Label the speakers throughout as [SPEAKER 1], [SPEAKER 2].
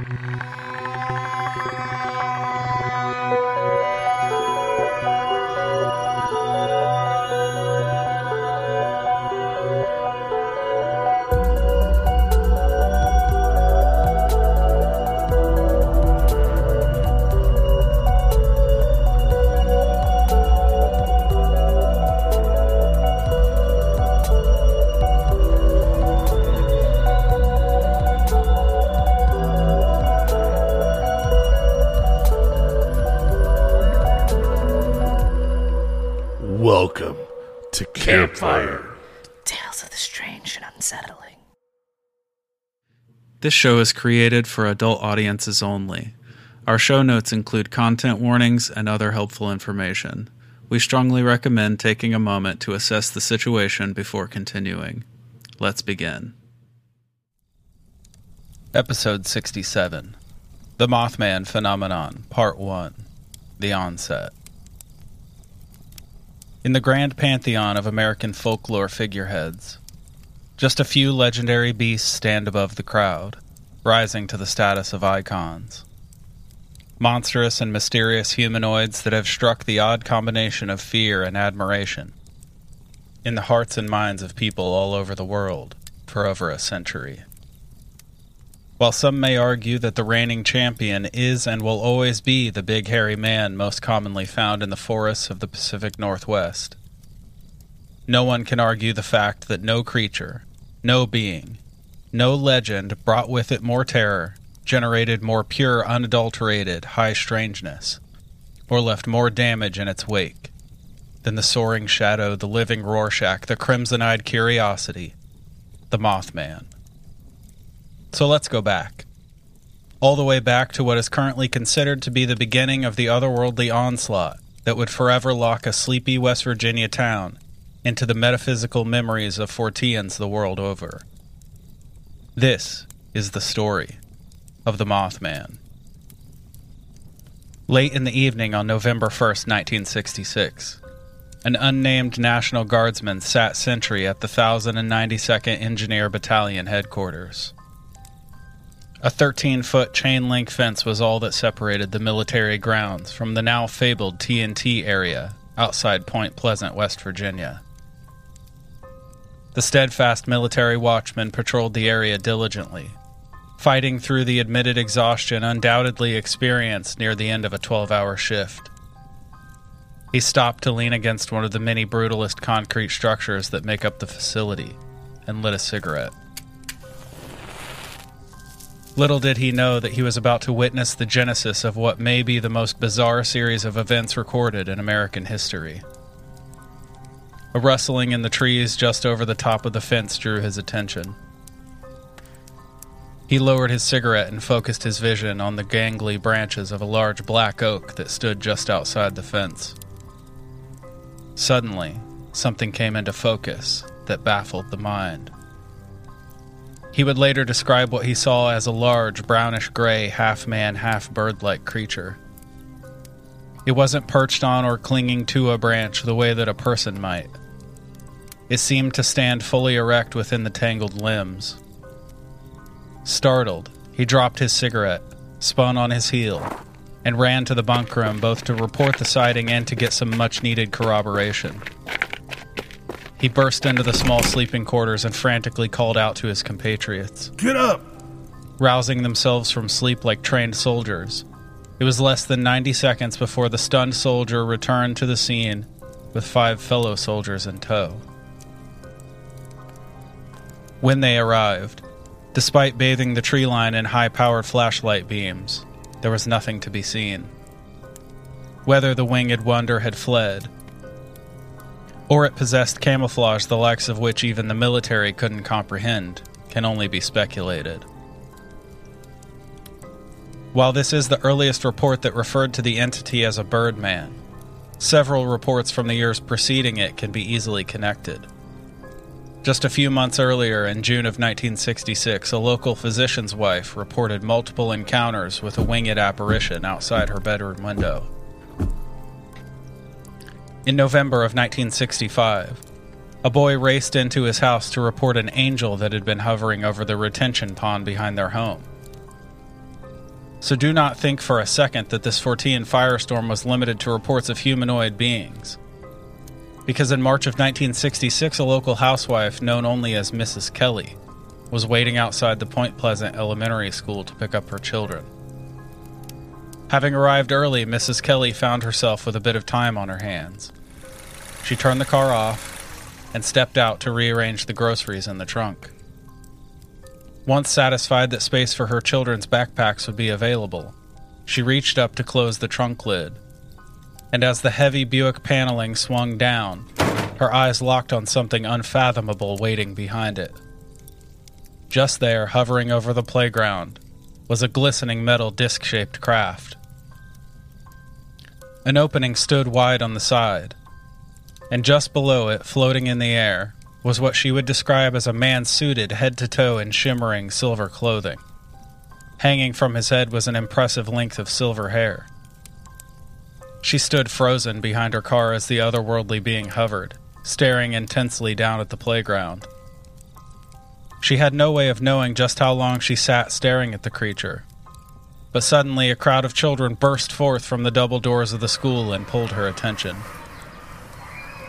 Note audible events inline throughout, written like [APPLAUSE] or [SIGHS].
[SPEAKER 1] Welcome Campfire.
[SPEAKER 2] Tales of the strange and unsettling.
[SPEAKER 3] This show is created for adult audiences only. Our show notes include content warnings and other helpful information. We strongly recommend taking a moment to assess the situation before continuing. Let's begin. Episode 67 The Mothman Phenomenon, Part 1 The Onset. In the grand pantheon of American folklore figureheads, just a few legendary beasts stand above the crowd, rising to the status of icons. Monstrous and mysterious humanoids that have struck the odd combination of fear and admiration in the hearts and minds of people all over the world for over a century. While some may argue that the reigning champion is and will always be the big hairy man most commonly found in the forests of the Pacific Northwest, no one can argue the fact that no creature, no being, no legend brought with it more terror, generated more pure, unadulterated, high strangeness, or left more damage in its wake than the soaring shadow, the living Rorschach, the crimson eyed curiosity, the Mothman. So let's go back. All the way back to what is currently considered to be the beginning of the otherworldly onslaught that would forever lock a sleepy West Virginia town into the metaphysical memories of Forteans the world over. This is the story of the Mothman. Late in the evening on November 1st, 1966, an unnamed National Guardsman sat sentry at the 1092nd Engineer Battalion headquarters. A 13 foot chain link fence was all that separated the military grounds from the now fabled TNT area outside Point Pleasant, West Virginia. The steadfast military watchman patrolled the area diligently, fighting through the admitted exhaustion undoubtedly experienced near the end of a 12 hour shift. He stopped to lean against one of the many brutalist concrete structures that make up the facility and lit a cigarette. Little did he know that he was about to witness the genesis of what may be the most bizarre series of events recorded in American history. A rustling in the trees just over the top of the fence drew his attention. He lowered his cigarette and focused his vision on the gangly branches of a large black oak that stood just outside the fence. Suddenly, something came into focus that baffled the mind. He would later describe what he saw as a large, brownish gray, half man, half bird like creature. It wasn't perched on or clinging to a branch the way that a person might. It seemed to stand fully erect within the tangled limbs. Startled, he dropped his cigarette, spun on his heel, and ran to the bunk room both to report the sighting and to get some much needed corroboration. He burst into the small sleeping quarters and frantically called out to his compatriots.
[SPEAKER 1] Get up!
[SPEAKER 3] rousing themselves from sleep like trained soldiers. It was less than 90 seconds before the stunned soldier returned to the scene with five fellow soldiers in tow. When they arrived, despite bathing the tree line in high powered flashlight beams, there was nothing to be seen. Whether the winged wonder had fled, or it possessed camouflage the likes of which even the military couldn't comprehend, can only be speculated. While this is the earliest report that referred to the entity as a birdman, several reports from the years preceding it can be easily connected. Just a few months earlier, in June of 1966, a local physician's wife reported multiple encounters with a winged apparition outside her bedroom window. In November of 1965, a boy raced into his house to report an angel that had been hovering over the retention pond behind their home. So do not think for a second that this Fortean firestorm was limited to reports of humanoid beings. Because in March of 1966, a local housewife known only as Mrs. Kelly was waiting outside the Point Pleasant Elementary School to pick up her children. Having arrived early, Mrs. Kelly found herself with a bit of time on her hands. She turned the car off and stepped out to rearrange the groceries in the trunk. Once satisfied that space for her children's backpacks would be available, she reached up to close the trunk lid. And as the heavy Buick paneling swung down, her eyes locked on something unfathomable waiting behind it. Just there, hovering over the playground, was a glistening metal disc shaped craft. An opening stood wide on the side, and just below it, floating in the air, was what she would describe as a man suited head to toe in shimmering silver clothing. Hanging from his head was an impressive length of silver hair. She stood frozen behind her car as the otherworldly being hovered, staring intensely down at the playground. She had no way of knowing just how long she sat staring at the creature. But suddenly, a crowd of children burst forth from the double doors of the school and pulled her attention.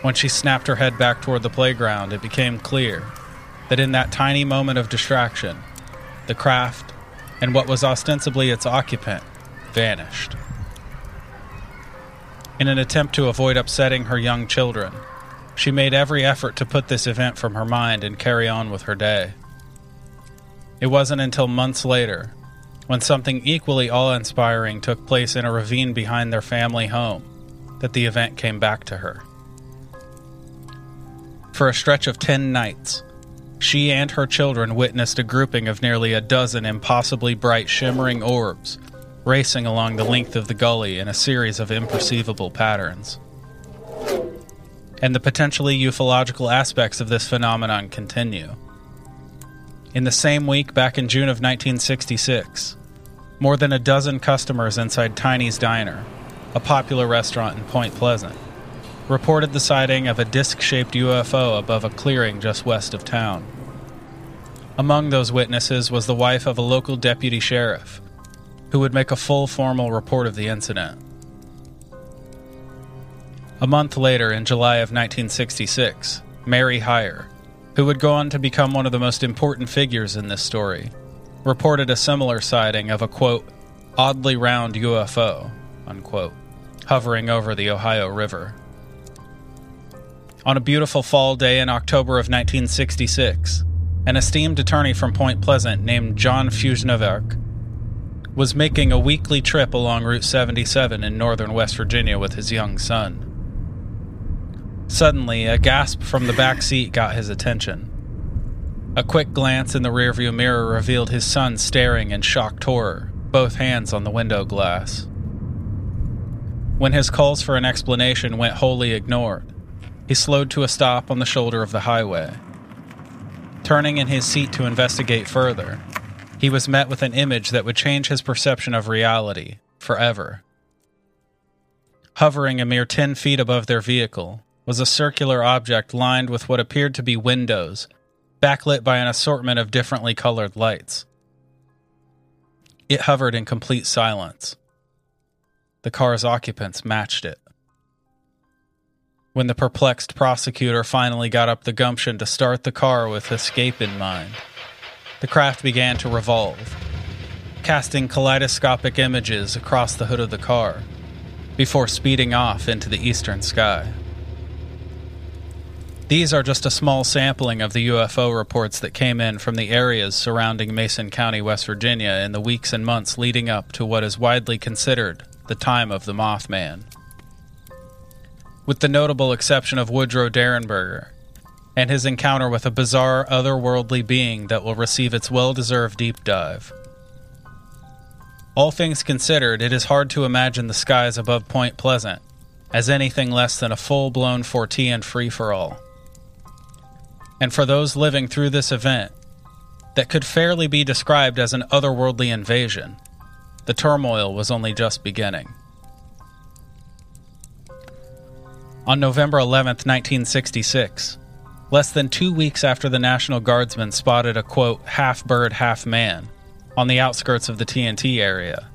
[SPEAKER 3] When she snapped her head back toward the playground, it became clear that in that tiny moment of distraction, the craft and what was ostensibly its occupant vanished. In an attempt to avoid upsetting her young children, she made every effort to put this event from her mind and carry on with her day. It wasn't until months later, when something equally awe inspiring took place in a ravine behind their family home, that the event came back to her. For a stretch of ten nights, she and her children witnessed a grouping of nearly a dozen impossibly bright shimmering orbs racing along the length of the gully in a series of imperceivable patterns. And the potentially ufological aspects of this phenomenon continue. In the same week, back in June of 1966, more than a dozen customers inside Tiny's Diner, a popular restaurant in Point Pleasant, reported the sighting of a disc shaped UFO above a clearing just west of town. Among those witnesses was the wife of a local deputy sheriff, who would make a full formal report of the incident. A month later, in July of 1966, Mary Hyre, who would go on to become one of the most important figures in this story, reported a similar sighting of a quote, oddly round UFO, unquote, hovering over the Ohio River. On a beautiful fall day in October of 1966, an esteemed attorney from Point Pleasant named John Fujnevark was making a weekly trip along Route 77 in northern West Virginia with his young son. Suddenly, a gasp from the back seat got his attention. A quick glance in the rearview mirror revealed his son staring in shocked horror, both hands on the window glass. When his calls for an explanation went wholly ignored, he slowed to a stop on the shoulder of the highway. Turning in his seat to investigate further, he was met with an image that would change his perception of reality forever. Hovering a mere 10 feet above their vehicle, was a circular object lined with what appeared to be windows, backlit by an assortment of differently colored lights. It hovered in complete silence. The car's occupants matched it. When the perplexed prosecutor finally got up the gumption to start the car with escape in mind, the craft began to revolve, casting kaleidoscopic images across the hood of the car before speeding off into the eastern sky. These are just a small sampling of the UFO reports that came in from the areas surrounding Mason County, West Virginia, in the weeks and months leading up to what is widely considered the time of the Mothman. With the notable exception of Woodrow Derenberger and his encounter with a bizarre otherworldly being that will receive its well deserved deep dive. All things considered, it is hard to imagine the skies above Point Pleasant as anything less than a full blown Fortean free for all and for those living through this event that could fairly be described as an otherworldly invasion, the turmoil was only just beginning. On November 11, 1966, less than two weeks after the National Guardsmen spotted a quote, half bird, half man on the outskirts of the TNT area,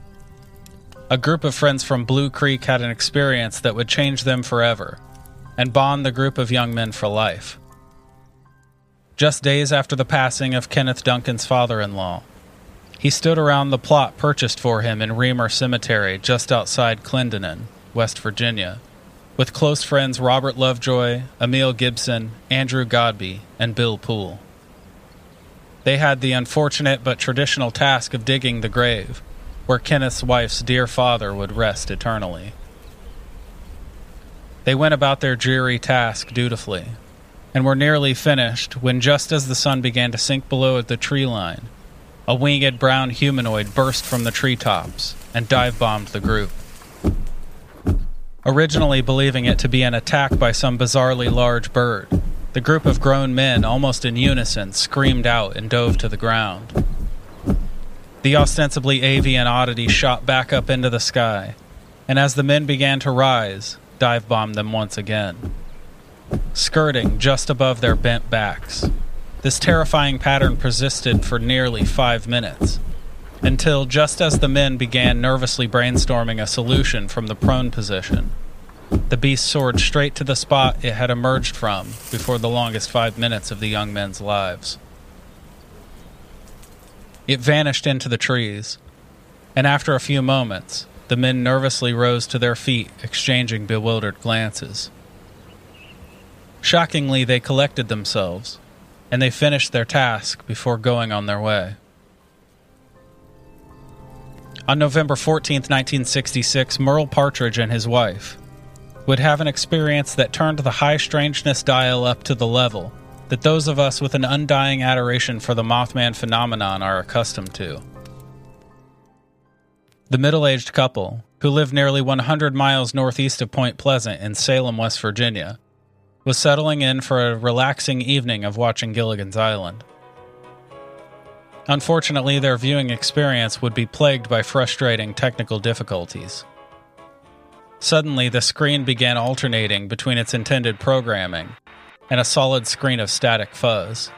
[SPEAKER 3] a group of friends from Blue Creek had an experience that would change them forever and bond the group of young men for life. Just days after the passing of Kenneth Duncan's father in law, he stood around the plot purchased for him in Reamer Cemetery just outside Clendenin, West Virginia, with close friends Robert Lovejoy, Emil Gibson, Andrew Godby, and Bill Poole. They had the unfortunate but traditional task of digging the grave, where Kenneth's wife's dear father would rest eternally. They went about their dreary task dutifully, and were nearly finished when, just as the sun began to sink below at the tree line, a winged brown humanoid burst from the treetops and dive bombed the group. Originally believing it to be an attack by some bizarrely large bird, the group of grown men, almost in unison, screamed out and dove to the ground. The ostensibly avian oddity shot back up into the sky, and as the men began to rise, dive bombed them once again. Skirting just above their bent backs. This terrifying pattern persisted for nearly five minutes, until just as the men began nervously brainstorming a solution from the prone position, the beast soared straight to the spot it had emerged from before the longest five minutes of the young men's lives. It vanished into the trees, and after a few moments, the men nervously rose to their feet, exchanging bewildered glances. Shockingly, they collected themselves, and they finished their task before going on their way. On November 14, 1966, Merle Partridge and his wife would have an experience that turned the high strangeness dial up to the level that those of us with an undying adoration for the Mothman phenomenon are accustomed to. The middle aged couple, who lived nearly 100 miles northeast of Point Pleasant in Salem, West Virginia, was settling in for a relaxing evening of watching Gilligan's Island. Unfortunately, their viewing experience would be plagued by frustrating technical difficulties. Suddenly, the screen began alternating between its intended programming and a solid screen of static fuzz.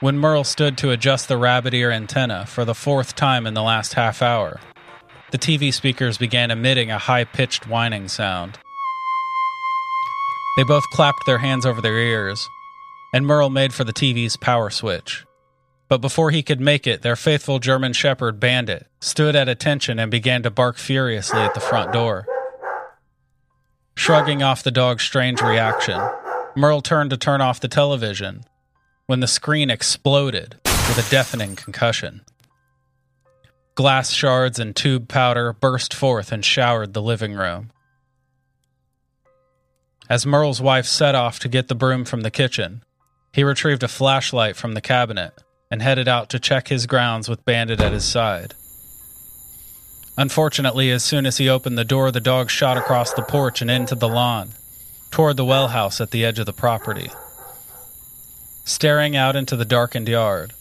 [SPEAKER 3] When Merle stood to adjust the rabbit ear antenna for the fourth time in the last half hour, the TV speakers began emitting a high pitched whining sound. They both clapped their hands over their ears, and Merle made for the TV's power switch. But before he could make it, their faithful German Shepherd Bandit stood at attention and began to bark furiously at the front door. Shrugging off the dog's strange reaction, Merle turned to turn off the television when the screen exploded with a deafening concussion. Glass shards and tube powder burst forth and showered the living room. As Merle's wife set off to get the broom from the kitchen, he retrieved a flashlight from the cabinet and headed out to check his grounds with Bandit at his side. Unfortunately, as soon as he opened the door, the dog shot across the porch and into the lawn, toward the well house at the edge of the property. Staring out into the darkened yard,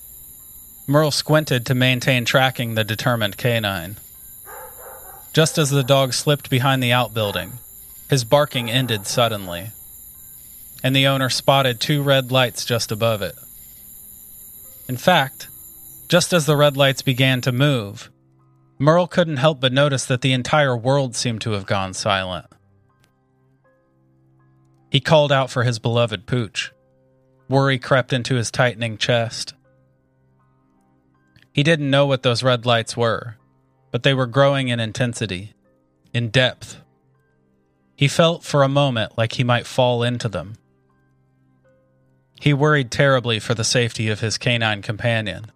[SPEAKER 3] Merle squinted to maintain tracking the determined canine. Just as the dog slipped behind the outbuilding, his barking ended suddenly, and the owner spotted two red lights just above it. In fact, just as the red lights began to move, Merle couldn't help but notice that the entire world seemed to have gone silent. He called out for his beloved Pooch. Worry crept into his tightening chest. He didn't know what those red lights were, but they were growing in intensity, in depth. He felt for a moment like he might fall into them. He worried terribly for the safety of his canine companion,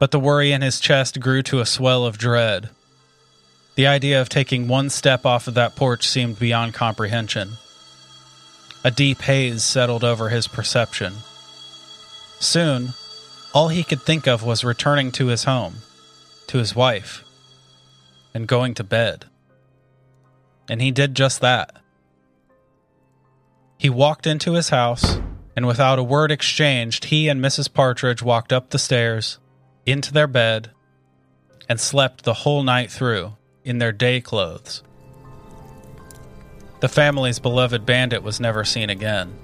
[SPEAKER 3] but the worry in his chest grew to a swell of dread. The idea of taking one step off of that porch seemed beyond comprehension. A deep haze settled over his perception. Soon, all he could think of was returning to his home, to his wife, and going to bed. And he did just that. He walked into his house, and without a word exchanged, he and Mrs. Partridge walked up the stairs, into their bed, and slept the whole night through in their day clothes. The family's beloved bandit was never seen again.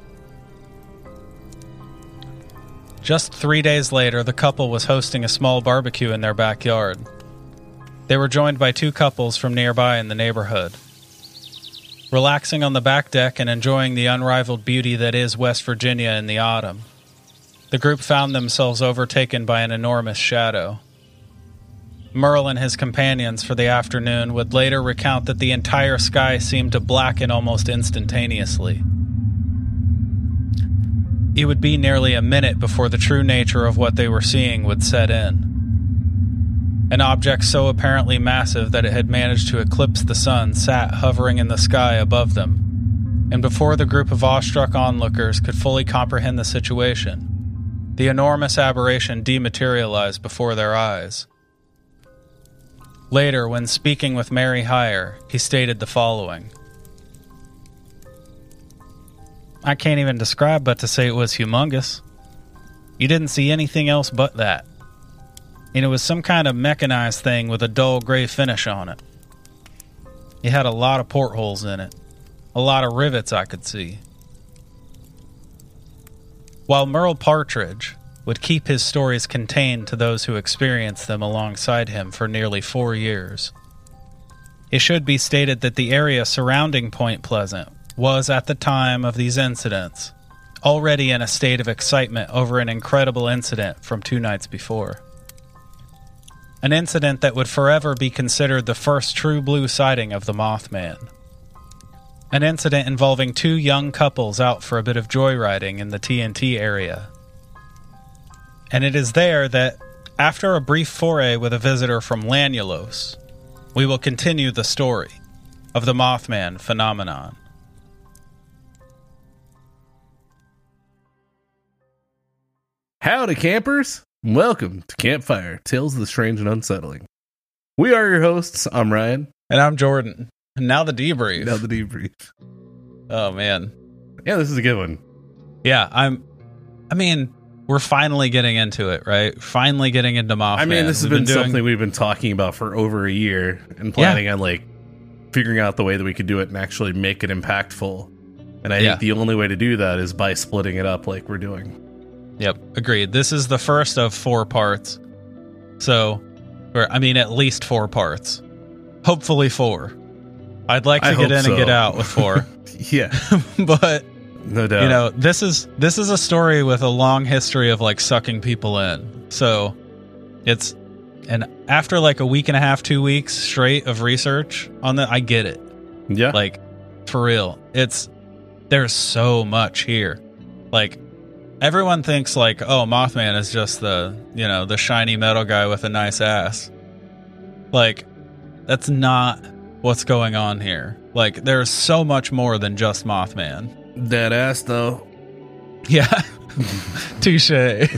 [SPEAKER 3] Just three days later, the couple was hosting a small barbecue in their backyard. They were joined by two couples from nearby in the neighborhood. Relaxing on the back deck and enjoying the unrivaled beauty that is West Virginia in the autumn, the group found themselves overtaken by an enormous shadow. Merle and his companions for the afternoon would later recount that the entire sky seemed to blacken almost instantaneously. It would be nearly a minute before the true nature of what they were seeing would set in. An object so apparently massive that it had managed to eclipse the sun sat hovering in the sky above them, and before the group of awestruck onlookers could fully comprehend the situation, the enormous aberration dematerialized before their eyes. Later, when speaking with Mary Hyre, he stated the following I can't even describe but to say it was humongous. You didn't see anything else but that. And it was some kind of mechanized thing with a dull gray finish on it. It had a lot of portholes in it, a lot of rivets I could see. While Merle Partridge would keep his stories contained to those who experienced them alongside him for nearly four years. It should be stated that the area surrounding Point Pleasant was, at the time of these incidents, already in a state of excitement over an incredible incident from two nights before. An incident that would forever be considered the first true blue sighting of the Mothman. An incident involving two young couples out for a bit of joyriding in the TNT area. And it is there that, after a brief foray with a visitor from Lanulos, we will continue the story of the Mothman phenomenon.
[SPEAKER 4] Howdy, campers! Welcome to Campfire Tales of the Strange and Unsettling. We are your hosts. I'm Ryan.
[SPEAKER 3] And I'm Jordan. And now the debrief.
[SPEAKER 4] Now the debrief.
[SPEAKER 3] Oh man.
[SPEAKER 4] Yeah, this is a good one.
[SPEAKER 3] Yeah, I'm I mean, we're finally getting into it, right? Finally getting into Mothman.
[SPEAKER 4] I mean, this has
[SPEAKER 3] We've
[SPEAKER 4] been,
[SPEAKER 3] doing-
[SPEAKER 4] something we've been talking about for over a year and planning on like figuring out the way that we could do it and actually make it impactful. And I
[SPEAKER 3] Yeah.
[SPEAKER 4] think the only way to do that is by splitting it up like we're doing.
[SPEAKER 3] Yep, agreed. This is the first of four parts. So, or I mean, at least four parts. Hopefully, four. I'd like to
[SPEAKER 4] I
[SPEAKER 3] get in
[SPEAKER 4] hope
[SPEAKER 3] and get out with four, [LAUGHS]
[SPEAKER 4] Yeah, [LAUGHS]
[SPEAKER 3] but
[SPEAKER 4] no doubt.
[SPEAKER 3] you know, this is this is a story with a long history of like sucking people in. So, it's and after like a week and a half, two weeks straight of research on that, I get it.
[SPEAKER 4] yeah,
[SPEAKER 3] Like, for real, it's there's so much here. Like, everyone thinks like, oh, Mothman is just the you know the shiny metal guy with a nice ass. Like, that's not what's going on here. Like, there's so much more than just Mothman.
[SPEAKER 4] that ass though. [LAUGHS]
[SPEAKER 3] Yeah, [LAUGHS] touche. [LAUGHS] it's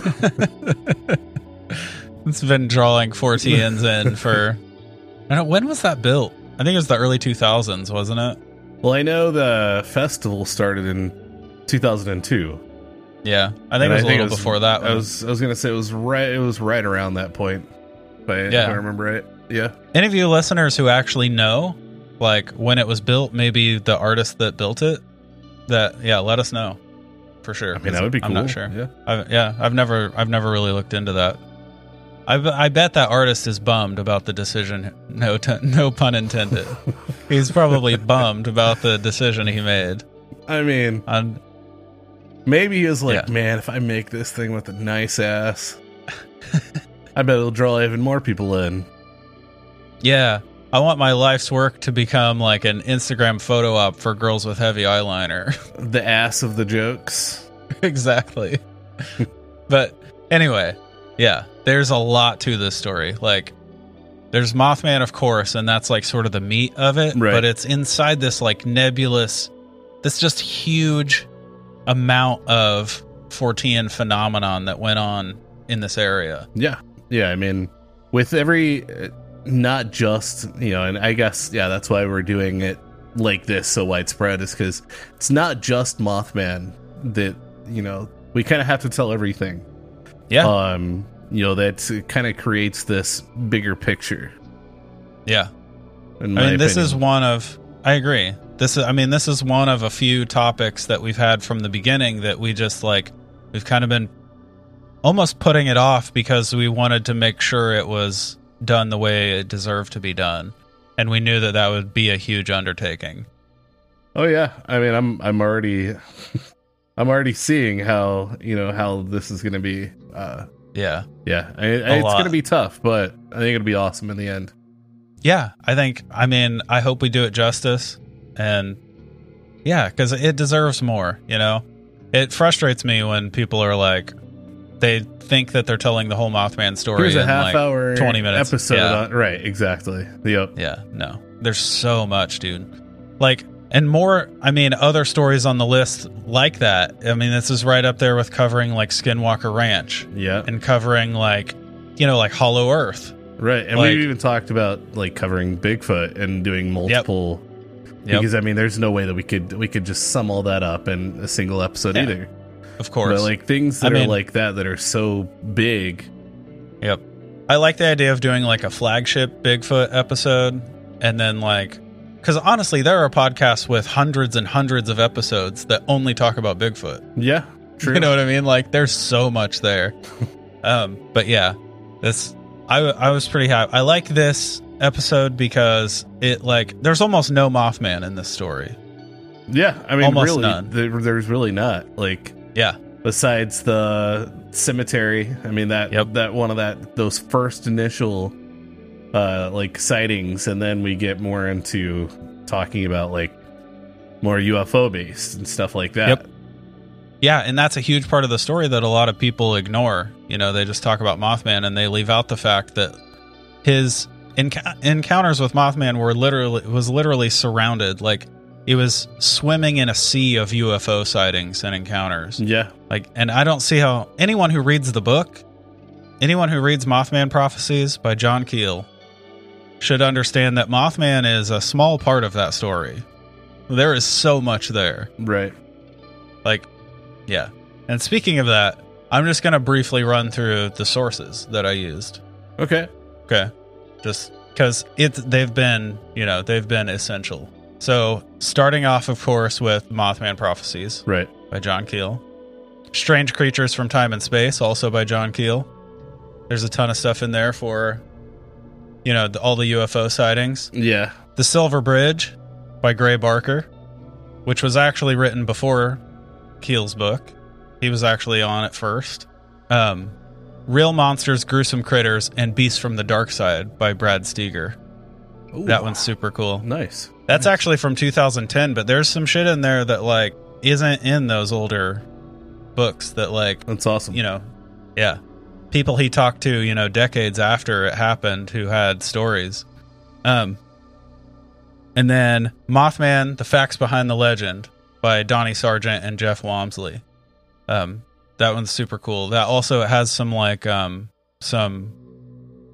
[SPEAKER 3] been drawing 14s in for. I don't. When was that built? I think it was the early 2000s, wasn't it?
[SPEAKER 4] Well, I know the festival started in 2002.
[SPEAKER 3] Yeah, I think
[SPEAKER 4] And
[SPEAKER 3] it was a little
[SPEAKER 4] was-
[SPEAKER 3] before that.
[SPEAKER 4] I was I was gonna say it was right it was right around that point. But
[SPEAKER 3] Yeah.
[SPEAKER 4] if I remember right. Yeah.
[SPEAKER 3] Any of you listeners who actually know, like when it was built, maybe the artist that built it, that yeah, let us know for sure.
[SPEAKER 4] I mean that would be cool.
[SPEAKER 3] I'm not sure.
[SPEAKER 4] Yeah.
[SPEAKER 3] I've, yeah, I've never, I've never really looked into that. I bet that artist is bummed about the decision. No, t- no pun intended. [LAUGHS] He's probably bummed about the decision he made.
[SPEAKER 4] I mean,
[SPEAKER 3] And
[SPEAKER 4] maybe he was like,
[SPEAKER 3] Yeah.
[SPEAKER 4] man, if I make this thing with a nice ass, I bet it'll draw even more people in.
[SPEAKER 3] yeah, I want my life's work to become like an Instagram photo op for girls with heavy eyeliner. [LAUGHS]
[SPEAKER 4] The ass of the jokes.
[SPEAKER 3] exactly. but anyway, yeah, there's a lot to this story. Like, there's Mothman, of course, and that's like sort of the meat of it.
[SPEAKER 4] Right.
[SPEAKER 3] But it's inside this like nebulous, this just huge amount of Fortean phenomenon that went on in this area.
[SPEAKER 4] Yeah. Yeah, I mean, with every uh, not just, you know, and I guess yeah, that's why we're doing it like this so widespread is cuz it's not just Mothman that, you know, we kind of have to tell everything.
[SPEAKER 3] Yeah.
[SPEAKER 4] Um, you know, that kind of creates this bigger picture.
[SPEAKER 3] yeah. I mean, this is one of. I agree. This is. I mean, this is one of a few topics that we've had from the beginning that we just like. We've kind of been almost putting it off because we wanted to make sure it was done the way it deserved to be done, and we knew that that would be a huge undertaking.
[SPEAKER 4] Oh yeah, I mean, I'm I'm already [LAUGHS] I'm already seeing how you know how this is going to be. Uh,
[SPEAKER 3] Yeah,
[SPEAKER 4] yeah, I, I, it's going to be tough, but I think it'll be awesome in the end.
[SPEAKER 3] yeah. I think. I mean, I hope we do it justice, and yeah, because it deserves more. You know, it frustrates me when people are like, they think that they're telling the whole Mothman story
[SPEAKER 4] Here's a
[SPEAKER 3] in
[SPEAKER 4] half
[SPEAKER 3] like
[SPEAKER 4] hour
[SPEAKER 3] 20 minutes.
[SPEAKER 4] episode.
[SPEAKER 3] Yeah.
[SPEAKER 4] On, right, exactly. Yep.
[SPEAKER 3] Yeah, no. There's so much, dude. Like, and more, I mean, other stories on the list like that. I mean, this is right up there with covering like Skinwalker Ranch
[SPEAKER 4] Yeah.
[SPEAKER 3] and covering like, you know, like Hollow Earth.
[SPEAKER 4] Right, and
[SPEAKER 3] Like-
[SPEAKER 4] we even talked about like covering Bigfoot and doing multiple.
[SPEAKER 3] Yep.
[SPEAKER 4] Because I mean, there's no way that we could we could just sum all that up in a single episode
[SPEAKER 3] Yeah,
[SPEAKER 4] either.
[SPEAKER 3] Of course.
[SPEAKER 4] But like things that
[SPEAKER 3] I
[SPEAKER 4] are
[SPEAKER 3] mean-
[SPEAKER 4] like that that are so big.
[SPEAKER 3] Yep. I like the idea of doing like a flagship Bigfoot episode and then like cuz honestly there are podcasts with hundreds and hundreds of episodes that only talk about Bigfoot.
[SPEAKER 4] Yeah, [LAUGHS] true.
[SPEAKER 3] You know what I mean? Like there's so much there. [LAUGHS] um but yeah, this I I was pretty happy. I like this episode because it like there's almost no Mothman in this story.
[SPEAKER 4] yeah, I mean,
[SPEAKER 3] Almost
[SPEAKER 4] really,
[SPEAKER 3] none.
[SPEAKER 4] there, there's really not like
[SPEAKER 3] Yeah.
[SPEAKER 4] besides the cemetery. I mean that
[SPEAKER 3] Yep.
[SPEAKER 4] that one of that those first initial uh like sightings, and then we get more into talking about like more UFO based and stuff like that.
[SPEAKER 3] Yep. Yeah, and that's a huge part of the story that a lot of people ignore. You know, they just talk about Mothman and they leave out the fact that his enc- encounters with Mothman were literally was literally surrounded like he was swimming in a sea of UFO sightings and encounters.
[SPEAKER 4] Yeah,
[SPEAKER 3] Like and I don't see how anyone who reads the book, anyone who reads Mothman Prophecies by John Keel should understand that Mothman is a small part of that story. There is so much there.
[SPEAKER 4] right.
[SPEAKER 3] Like, yeah. And speaking of that, I'm just going to briefly run through the sources that I used.
[SPEAKER 4] Okay.
[SPEAKER 3] Okay. Just because it's they've been, you know, they've been essential. So, starting off, of course, with Mothman Prophecies
[SPEAKER 4] Right.
[SPEAKER 3] by John Keel. Strange Creatures from Time and Space, also by John Keel. There's a ton of stuff in there for, you know, the, all the UFO sightings.
[SPEAKER 4] Yeah.
[SPEAKER 3] The Silver Bridge by Gray Barker, which was actually written before Keel's book. He was actually on it first. Um, Real Monsters, Gruesome Critters, and Beasts from the Dark Side by Brad Steiger.
[SPEAKER 4] Ooh,
[SPEAKER 3] That one's super cool.
[SPEAKER 4] nice.
[SPEAKER 3] That's actually from 2010, but there's some shit in there that like isn't in those older books that like
[SPEAKER 4] That's awesome.
[SPEAKER 3] you know, yeah, people he talked to, you know, decades after it happened who had stories. Um, and then Mothman: The Facts Behind the Legend by Donnie Sergent and Jeff Wamsley. Um, that one's super cool. That also it has some like um some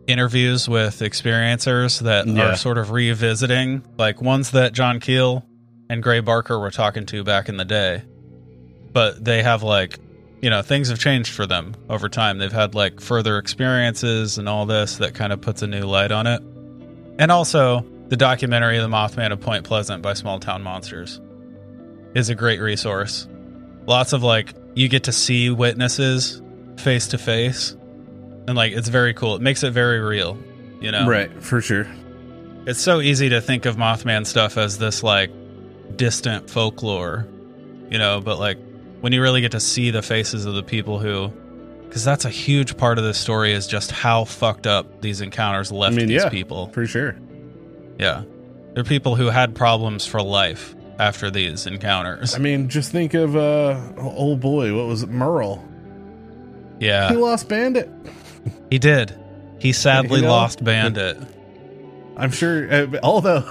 [SPEAKER 3] interviews with experiencers that
[SPEAKER 4] Yeah.
[SPEAKER 3] are sort of revisiting, like ones that John Keel and Gray Barker were talking to back in the day. But they have like, you know, things have changed for them over time. They've had like further experiences and all this that kind of puts a new light on it. And also, the documentary The Mothman of Point Pleasant by Small Town Monsters is a great resource. Lots of like, you get to see witnesses face to face. And like, it's very cool. It makes it very real, you know?
[SPEAKER 4] Right. For sure.
[SPEAKER 3] It's so easy to think of Mothman stuff as this like distant folklore, you know, but like when you really get to see the faces of the people who because that's a huge part of this story is just how fucked up these encounters left
[SPEAKER 4] I mean,
[SPEAKER 3] these
[SPEAKER 4] yeah.
[SPEAKER 3] people.
[SPEAKER 4] For sure.
[SPEAKER 3] Yeah. They're people who had problems for life after these encounters.
[SPEAKER 4] I mean, just think of uh old boy. What was it? Merle.
[SPEAKER 3] Yeah.
[SPEAKER 4] He lost Bandit.
[SPEAKER 3] He did. He sadly
[SPEAKER 4] You know?
[SPEAKER 3] lost Bandit.
[SPEAKER 4] I'm sure. Uh, although,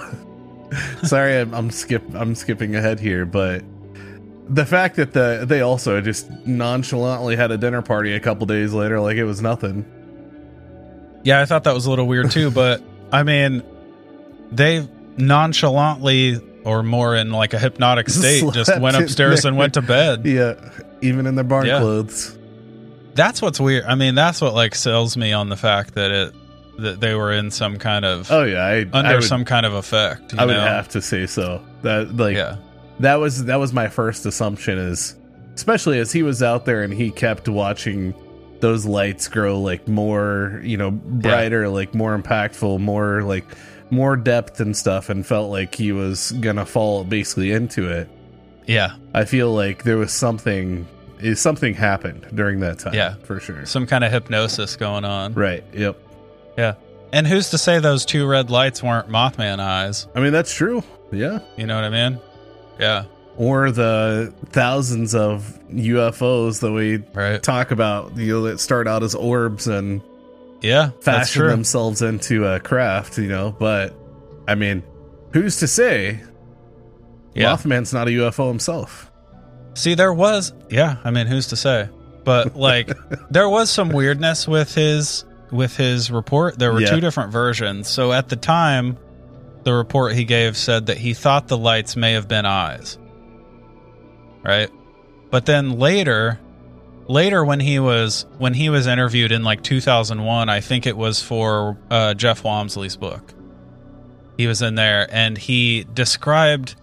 [SPEAKER 4] [LAUGHS] sorry, I'm, I'm skip. I'm skipping ahead here, but the fact that the they also just nonchalantly had a dinner party a couple days later, like it was nothing.
[SPEAKER 3] Yeah, I thought that was a little weird too, but I mean, they nonchalantly or more in like a hypnotic [LAUGHS] state just went upstairs and went to bed. [LAUGHS]
[SPEAKER 4] Yeah, even in their barn
[SPEAKER 3] Yeah.
[SPEAKER 4] clothes.
[SPEAKER 3] That's what's weird. I mean, that's what like sells me on the fact that it that they were in some kind of
[SPEAKER 4] Oh yeah, I,
[SPEAKER 3] under
[SPEAKER 4] I would,
[SPEAKER 3] some kind of effect. You
[SPEAKER 4] I would have to say so. That like
[SPEAKER 3] yeah,
[SPEAKER 4] that was that was my first assumption is especially as he was out there and he kept watching those lights grow like more, you know, brighter, like more impactful, more like more depth and stuff, and felt like he was gonna fall basically into it.
[SPEAKER 3] Yeah.
[SPEAKER 4] I feel like there was something, is something happened during that time.
[SPEAKER 3] Yeah.
[SPEAKER 4] for sure.
[SPEAKER 3] Some kind of hypnosis going on.
[SPEAKER 4] Right. Yep.
[SPEAKER 3] Yeah. And who's to say those two red lights weren't Mothman eyes?
[SPEAKER 4] I mean, that's true. Yeah.
[SPEAKER 3] You know what I mean? Yeah.
[SPEAKER 4] Or the thousands of UFOs that we
[SPEAKER 3] Right.
[SPEAKER 4] talk about, you know, that start out as orbs and
[SPEAKER 3] Yeah.
[SPEAKER 4] Fashion themselves into a craft, you know. But I mean, who's to say
[SPEAKER 3] Yeah.
[SPEAKER 4] Mothman's not a UFO himself?
[SPEAKER 3] See, there was, yeah. I mean, who's to say? But [LAUGHS] like, there was some weirdness with his with his report. There were
[SPEAKER 4] Yeah.
[SPEAKER 3] two different versions. So at the time, the report he gave said that he thought the lights may have been eyes. Right, but then later, later when he was when he was interviewed in like 2001, I think it was for uh, Jeff wamsley's book. He was in there and he described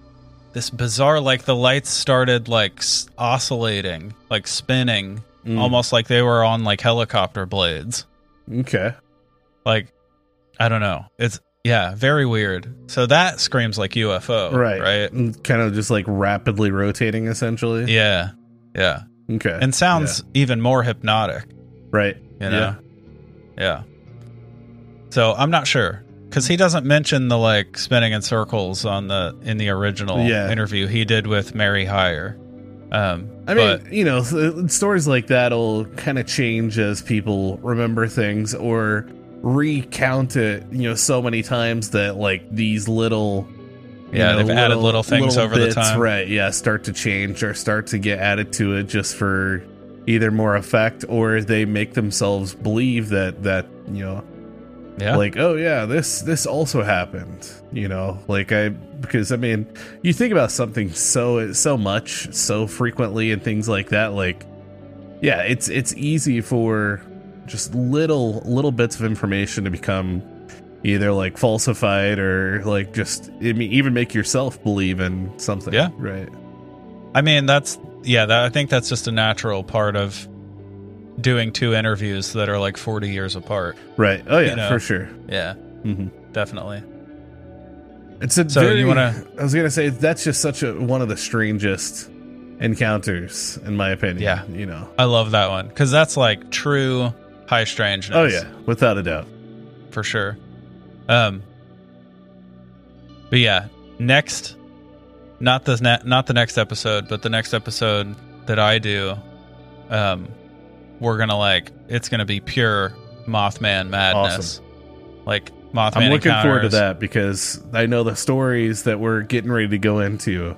[SPEAKER 3] this bizarre like the lights started like s- oscillating like spinning
[SPEAKER 4] Mm.
[SPEAKER 3] almost like they were on like helicopter blades
[SPEAKER 4] Okay.
[SPEAKER 3] like i don't know it's yeah very weird so that screams like ufo
[SPEAKER 4] right.
[SPEAKER 3] right
[SPEAKER 4] Kind of just like rapidly rotating, essentially.
[SPEAKER 3] yeah yeah
[SPEAKER 4] Okay.
[SPEAKER 3] and sounds even more hypnotic
[SPEAKER 4] right.
[SPEAKER 3] you know yeah, so i'm not sure because he doesn't mention the like spinning in circles on the in the original
[SPEAKER 4] Yeah.
[SPEAKER 3] interview he did with mary Hyre. um
[SPEAKER 4] I mean,
[SPEAKER 3] but-
[SPEAKER 4] you know, stories like that'll kind of change as people remember things or recount it, you know, so many times that like these little
[SPEAKER 3] Yeah,
[SPEAKER 4] know,
[SPEAKER 3] they've added little things over the time.
[SPEAKER 4] right? Yeah, start to change or start to get added to it just for either more effect or they make themselves believe that that you know
[SPEAKER 3] yeah
[SPEAKER 4] like oh yeah this this also happened you know like i because i mean you think about something so so much so frequently and things like that like yeah it's it's easy for just little little bits of information to become either like falsified or like just I mean, even make yourself believe in something
[SPEAKER 3] Yeah.
[SPEAKER 4] right
[SPEAKER 3] I mean, that's yeah. That, I think that's just a natural part of doing two interviews that are like forty years apart.
[SPEAKER 4] right oh yeah
[SPEAKER 3] You know.
[SPEAKER 4] for sure
[SPEAKER 3] Yeah,
[SPEAKER 4] hmm
[SPEAKER 3] definitely.
[SPEAKER 4] It's a
[SPEAKER 3] So
[SPEAKER 4] very,
[SPEAKER 3] you wanna-
[SPEAKER 4] I was gonna say that's just such a one of the strangest encounters, in my opinion.
[SPEAKER 3] Yeah.
[SPEAKER 4] you know.
[SPEAKER 3] I love that one because that's like true high strangeness.
[SPEAKER 4] Oh yeah, without a doubt.
[SPEAKER 3] for sure. Um, but yeah, next, not the ne- not the next episode, but the next episode that I do, um, we're gonna like it's gonna be pure Mothman madness, like Mothman.
[SPEAKER 4] I'm looking forward to that because I know the stories that we're getting ready to go into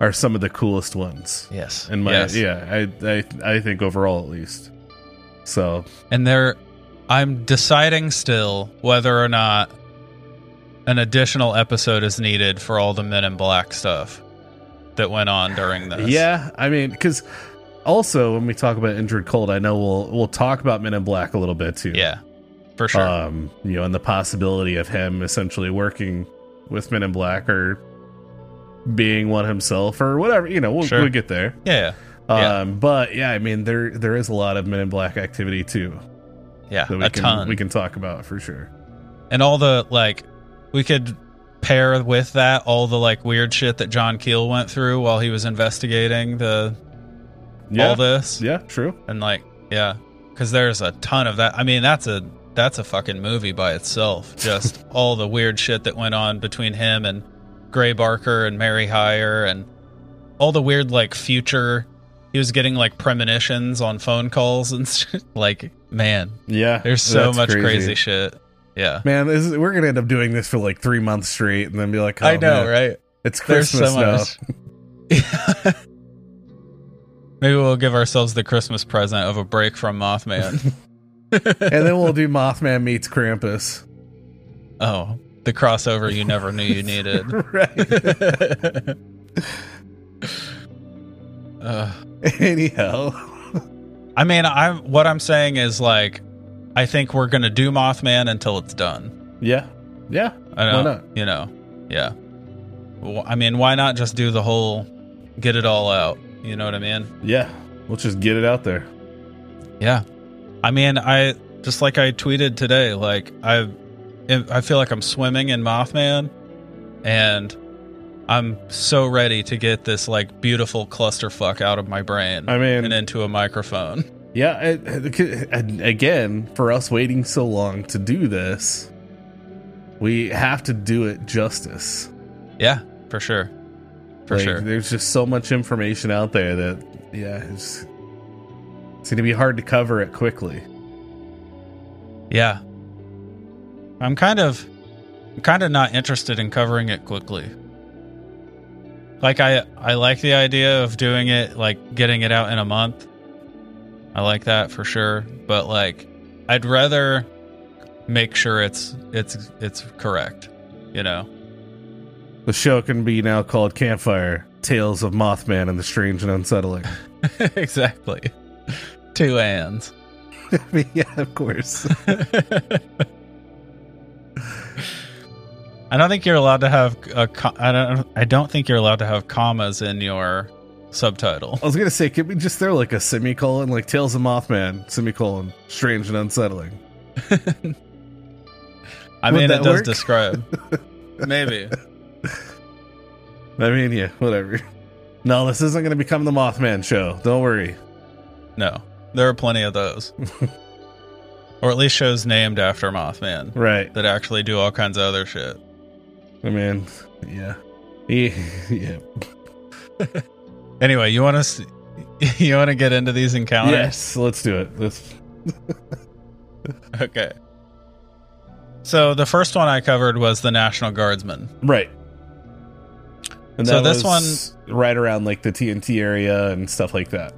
[SPEAKER 4] are some of the coolest ones.
[SPEAKER 3] Yes,
[SPEAKER 4] In my
[SPEAKER 3] yes.
[SPEAKER 4] yeah, I I I think overall at least. So
[SPEAKER 3] and there, I'm deciding still whether or not an additional episode is needed for all the Men in Black stuff that went on during this.
[SPEAKER 4] yeah, I mean, because also when we talk about Indrid Cold, I know we'll we'll talk about Men in Black a little bit too.
[SPEAKER 3] yeah, for sure.
[SPEAKER 4] um, you know, and the possibility of him essentially working with Men in Black or being one himself or whatever. You know, we'll,
[SPEAKER 3] Sure.
[SPEAKER 4] we'll get there.
[SPEAKER 3] yeah,
[SPEAKER 4] Um,
[SPEAKER 3] Yeah.
[SPEAKER 4] but yeah, I mean, there there is a lot of Men in Black activity too
[SPEAKER 3] yeah,
[SPEAKER 4] that we
[SPEAKER 3] a
[SPEAKER 4] can
[SPEAKER 3] ton.
[SPEAKER 4] we can talk about for sure.
[SPEAKER 3] and all the like we could pair with that all the like weird shit that John Keel went through while he was investigating the
[SPEAKER 4] Yeah,
[SPEAKER 3] all this.
[SPEAKER 4] Yeah, true.
[SPEAKER 3] and like yeah cuz there's a ton of that. I mean that's a that's a fucking movie by itself. Just [LAUGHS] all the weird shit that went on between him and Gray Barker and Mary Hyre and all the weird like future. He was getting like premonitions on phone calls and [LAUGHS] shit. like man
[SPEAKER 4] Yeah,
[SPEAKER 3] there's so much crazy shit yeah
[SPEAKER 4] Man, this is, we're gonna end up doing this for like three months straight, and then be like, oh,
[SPEAKER 3] I know,
[SPEAKER 4] man,
[SPEAKER 3] right?
[SPEAKER 4] It's Christmas now. [LAUGHS]
[SPEAKER 3] Maybe we'll give ourselves the Christmas present of a break from Mothman. [LAUGHS] [LAUGHS]
[SPEAKER 4] and then we'll do Mothman meets Krampus.
[SPEAKER 3] oh, the crossover you never knew you needed.
[SPEAKER 4] right.
[SPEAKER 3] Uh,
[SPEAKER 4] Anyhow.
[SPEAKER 3] I mean, I'm what I'm saying is like, I think we're gonna do Mothman until it's done.
[SPEAKER 4] Yeah. Yeah.
[SPEAKER 3] I know,
[SPEAKER 4] Why not?
[SPEAKER 3] you know, yeah. Well, I mean, why not just do the whole, get it all out? You know what I mean?
[SPEAKER 4] Yeah. Let's just get it out there.
[SPEAKER 3] Yeah. I mean, I just like I tweeted today, like I I feel like I'm swimming in Mothman and I'm so ready to get this like beautiful clusterfuck out of my brain.
[SPEAKER 4] I mean-
[SPEAKER 3] and into a microphone.
[SPEAKER 4] Yeah, it, it- and again, for us waiting so long to do this, we have to do it justice.
[SPEAKER 3] Yeah, for sure. For
[SPEAKER 4] Like,
[SPEAKER 3] sure.
[SPEAKER 4] There's just so much information out there that, yeah, it's, it's going to be hard to cover it quickly.
[SPEAKER 3] Yeah. I'm kind of I'm kind of not interested in covering it quickly. Like I I like the idea of doing it like getting it out in a month. I like that for sure, but like I'd rather make sure it's it's it's correct, you know.
[SPEAKER 4] The show can be now called Campfire Tales of Mothman and the Strange and Unsettling. [LAUGHS]
[SPEAKER 3] exactly. Two ands. [LAUGHS]
[SPEAKER 4] yeah, of course. [LAUGHS]
[SPEAKER 3] I don't think you're allowed to have a I don't I don't think you're allowed to have commas in your subtitle.
[SPEAKER 4] I was going to say, could we just throw like a semicolon, like Tales of Mothman, semicolon, Strange and Unsettling? [LAUGHS]
[SPEAKER 3] I
[SPEAKER 4] Would
[SPEAKER 3] mean,
[SPEAKER 4] that
[SPEAKER 3] it does
[SPEAKER 4] work?
[SPEAKER 3] describe. [LAUGHS] Maybe.
[SPEAKER 4] I mean, yeah, whatever. No, this isn't going to become the Mothman show. Don't worry.
[SPEAKER 3] No, there are plenty of those. [LAUGHS] or at least shows named after Mothman
[SPEAKER 4] Right.
[SPEAKER 3] that actually do all kinds of other shit.
[SPEAKER 4] I mean, yeah. Yeah. yeah.
[SPEAKER 3] Anyway, you want to [LAUGHS] you want to get into these encounters?
[SPEAKER 4] Yes, let's do it. Let's, [LAUGHS]
[SPEAKER 3] Okay. So the first one I covered was the National Guardsman.
[SPEAKER 4] right. And
[SPEAKER 3] So this
[SPEAKER 4] was right around like the TNT area and stuff like that.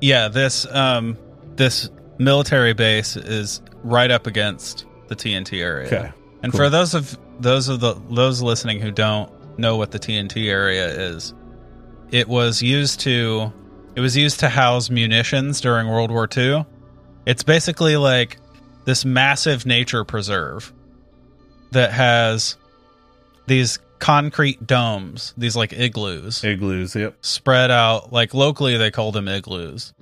[SPEAKER 3] Yeah, this um this military base is right up against the TNT area.
[SPEAKER 4] Okay.
[SPEAKER 3] And
[SPEAKER 4] Cool.
[SPEAKER 3] for those of those of the those listening who don't know what the TNT area is, it was used to it was used to house munitions during World War II. It's basically like this massive nature preserve that has these concrete domes, these like igloos
[SPEAKER 4] Igloos. Yep.
[SPEAKER 3] spread out like locally they call them igloos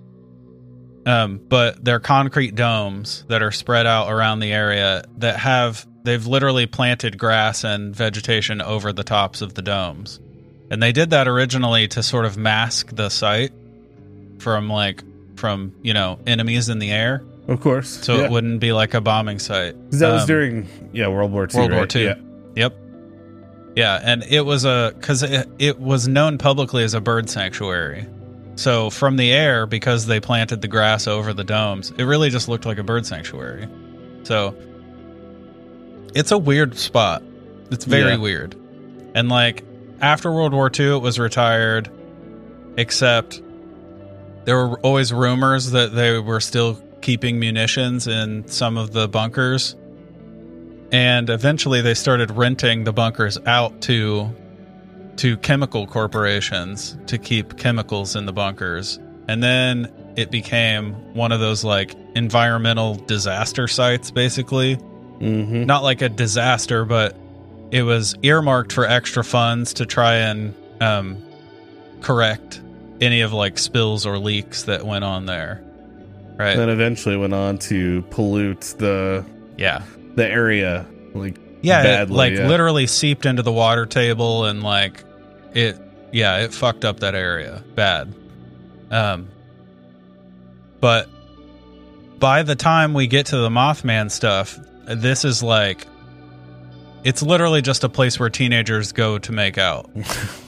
[SPEAKER 3] um but they're concrete domes that are spread out around the area that have they've literally planted grass and vegetation over the tops of the domes and they did that originally to sort of mask the site from like from you know enemies in the air
[SPEAKER 4] Of course.
[SPEAKER 3] so
[SPEAKER 4] yeah.
[SPEAKER 3] it wouldn't be like a bombing site
[SPEAKER 4] that was
[SPEAKER 3] Um,
[SPEAKER 4] during yeah World War II.
[SPEAKER 3] World War
[SPEAKER 4] right?
[SPEAKER 3] II.
[SPEAKER 4] Yeah.
[SPEAKER 3] Yep. Yeah, and it was a because it, it was known publicly as a bird sanctuary. So from the air, because they planted the grass over the domes, it really just looked like a bird sanctuary. So it's a weird spot. It's very
[SPEAKER 4] Yeah.
[SPEAKER 3] weird. And like after World War II, it was retired, except there were always rumors that they were still keeping munitions in some of the bunkers. And eventually they started renting the bunkers out to to chemical corporations to keep chemicals in the bunkers. And then it became one of those like environmental disaster sites basically.
[SPEAKER 4] Mm-hmm.
[SPEAKER 3] not like a disaster but it was earmarked for extra funds to try and um, correct any of like spills or leaks that went on there right
[SPEAKER 4] Then eventually went on to pollute the
[SPEAKER 3] yeah
[SPEAKER 4] the area. Like
[SPEAKER 3] yeah it, like
[SPEAKER 4] yeah.
[SPEAKER 3] literally seeped into the water table and like it yeah it fucked up that area bad um but by the time we get to the mothman stuff this is like it's literally just a place where teenagers go to make out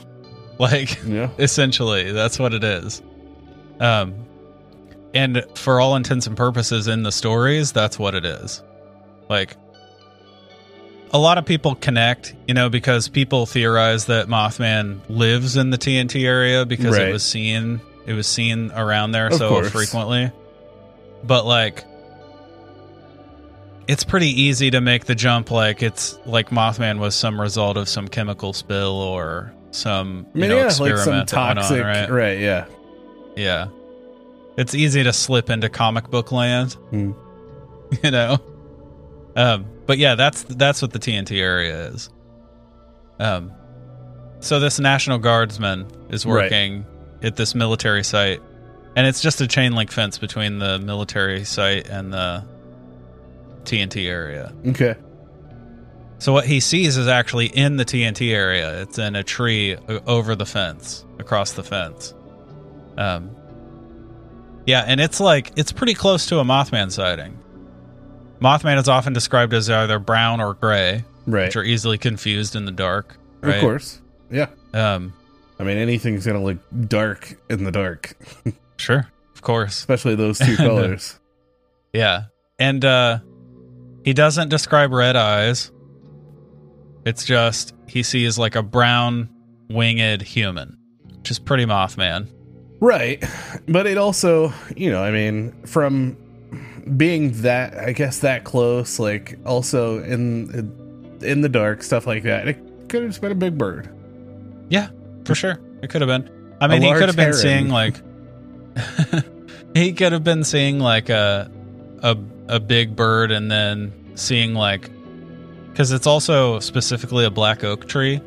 [SPEAKER 3] [LAUGHS] like
[SPEAKER 4] yeah.
[SPEAKER 3] essentially that's what it is um and for all intents and purposes in the stories that's what it is like a lot of people connect you know because people theorize that mothman lives in the tnt area because
[SPEAKER 4] Right.
[SPEAKER 3] it was seen it was seen around there
[SPEAKER 4] Of
[SPEAKER 3] so
[SPEAKER 4] course.
[SPEAKER 3] frequently but like it's pretty easy to make the jump like it's like mothman was some result of some chemical spill or some
[SPEAKER 4] I
[SPEAKER 3] you
[SPEAKER 4] mean,
[SPEAKER 3] know
[SPEAKER 4] yeah, like some
[SPEAKER 3] experiment on,
[SPEAKER 4] toxic,
[SPEAKER 3] right?
[SPEAKER 4] right? Yeah.
[SPEAKER 3] Yeah. It's easy to slip into comic book land.
[SPEAKER 4] Hmm. [LAUGHS]
[SPEAKER 3] You know? Um, but yeah, that's that's what the TNT area is. Um so this National Guardsman is
[SPEAKER 4] Right.
[SPEAKER 3] working at this military site and it's just a chain link fence between the military site and the TNT area.
[SPEAKER 4] Okay.
[SPEAKER 3] So what he sees is actually in the TNT area. It's in a tree over the fence, across the fence. Um, yeah, and it's like it's pretty close to a Mothman sighting. Mothman is often described as either brown or gray,
[SPEAKER 4] Right.
[SPEAKER 3] which are easily confused in the dark. Right?
[SPEAKER 4] Of course. Yeah.
[SPEAKER 3] Um,
[SPEAKER 4] I mean, anything's gonna look dark in the dark, [LAUGHS]
[SPEAKER 3] sure, of course.
[SPEAKER 4] especially those two [LAUGHS] colors.
[SPEAKER 3] Yeah. And uh he doesn't describe red eyes. It's just he sees like a brown winged human, which is pretty Mothman.
[SPEAKER 4] Right. But it also, you know, I mean, from being that, I guess that close, like also in in the dark, stuff like that, it could have just been a big bird.
[SPEAKER 3] Yeah, for sure. It could have been. I mean, he could have been
[SPEAKER 4] heron.
[SPEAKER 3] seeing like [LAUGHS] he could have been seeing like a a a big bird and then seeing like cuz it's also specifically a black oak tree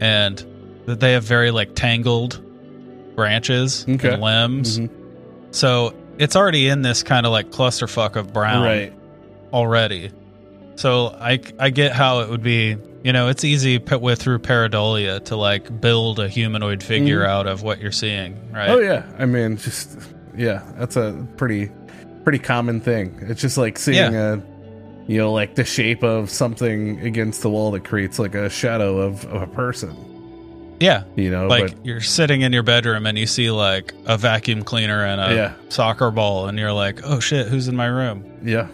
[SPEAKER 3] and that they have very like tangled branches
[SPEAKER 4] Okay.
[SPEAKER 3] and limbs.
[SPEAKER 4] Mhm.
[SPEAKER 3] So, it's already in this kind of like clusterfuck of brown
[SPEAKER 4] Right.
[SPEAKER 3] already. So I I get how it would be. You know, it's easy put with through pareidolia to like build a humanoid figure
[SPEAKER 4] Mhm.
[SPEAKER 3] out of what you're seeing, right?
[SPEAKER 4] Oh yeah. I mean, just yeah, that's a pretty pretty common thing. It's just like seeing a you know, like the shape of something against the wall that creates like a shadow of, of a person.
[SPEAKER 3] Yeah,
[SPEAKER 4] You know,
[SPEAKER 3] like
[SPEAKER 4] but
[SPEAKER 3] you're sitting in your bedroom and you see like a vacuum cleaner and a
[SPEAKER 4] Yeah.
[SPEAKER 3] soccer ball, and you're like, "Oh shit, who's in my room?"
[SPEAKER 4] yeah.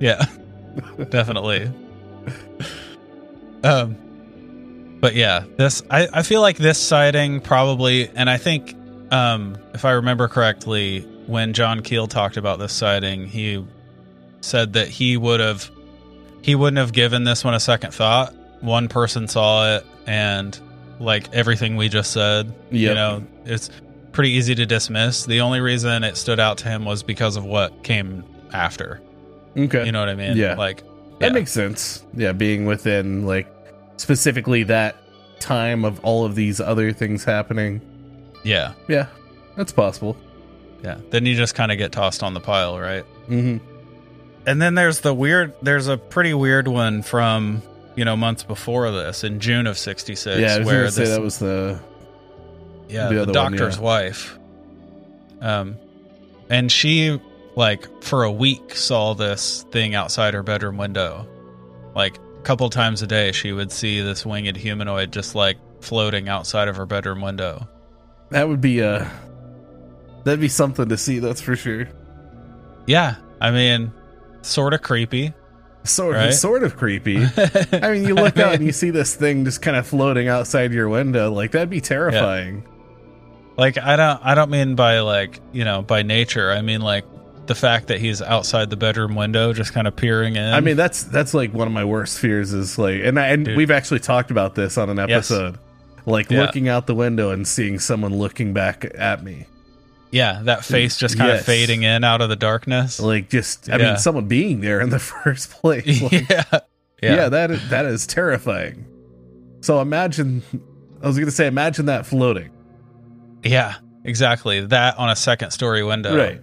[SPEAKER 3] Yeah, [LAUGHS] definitely. um, but yeah, this I, I feel like this sighting probably, and I think um, if I remember correctly, when John Keel talked about this sighting, he said that he would have he wouldn't have given this one a second thought. One person saw it, and like everything we just said, you know, it's pretty easy to dismiss. The only reason it stood out to him was because of what came after.
[SPEAKER 4] Okay.
[SPEAKER 3] You know what I mean?
[SPEAKER 4] Yeah.
[SPEAKER 3] Like
[SPEAKER 4] That
[SPEAKER 3] yeah.
[SPEAKER 4] makes sense. Yeah, being within like specifically that time of all of these other things happening.
[SPEAKER 3] yeah,
[SPEAKER 4] Yeah, that's possible.
[SPEAKER 3] Yeah. Then you just kind of get tossed on the pile, right?
[SPEAKER 4] hmm
[SPEAKER 3] And then there's the weird. There's a pretty weird one from you know months before this in June of '66,
[SPEAKER 4] Yeah, I was
[SPEAKER 3] where
[SPEAKER 4] gonna say that was the
[SPEAKER 3] yeah
[SPEAKER 4] the
[SPEAKER 3] the,
[SPEAKER 4] other one,
[SPEAKER 3] doctor's
[SPEAKER 4] yeah.
[SPEAKER 3] wife, um, and she like for a week saw this thing outside her bedroom window, like a couple times a day she would see this winged humanoid just like floating outside of her bedroom window.
[SPEAKER 4] that would be uh that'd be something to see. That's for sure.
[SPEAKER 3] Yeah, I mean, sort of creepy.
[SPEAKER 4] Sort
[SPEAKER 3] Right? [LAUGHS]
[SPEAKER 4] sort of creepy. I mean, you look [LAUGHS] out and you see this thing just kind of floating outside your window. Like that'd be terrifying.
[SPEAKER 3] Like I don't I don't mean by like, you know, by nature. I mean like the fact that he's outside the bedroom window just kind of peering in.
[SPEAKER 4] I mean, that's that's like one of my worst fears is like, and I, and
[SPEAKER 3] Dude.
[SPEAKER 4] we've actually talked about this on an
[SPEAKER 3] Yes.
[SPEAKER 4] episode, like
[SPEAKER 3] Yeah.
[SPEAKER 4] looking out the window and seeing someone looking back at me,
[SPEAKER 3] yeah, that face just kind
[SPEAKER 4] Yes.
[SPEAKER 3] of fading in out of the darkness.
[SPEAKER 4] like just I
[SPEAKER 3] Yeah.
[SPEAKER 4] mean, someone being there in the [LAUGHS] first place. [LAUGHS] Like,
[SPEAKER 3] yeah.
[SPEAKER 4] yeah.
[SPEAKER 3] Yeah.
[SPEAKER 4] that is, that is terrifying. So imagine, I was gonna say, imagine that floating,
[SPEAKER 3] Yeah, exactly. That on a second story window.
[SPEAKER 4] right?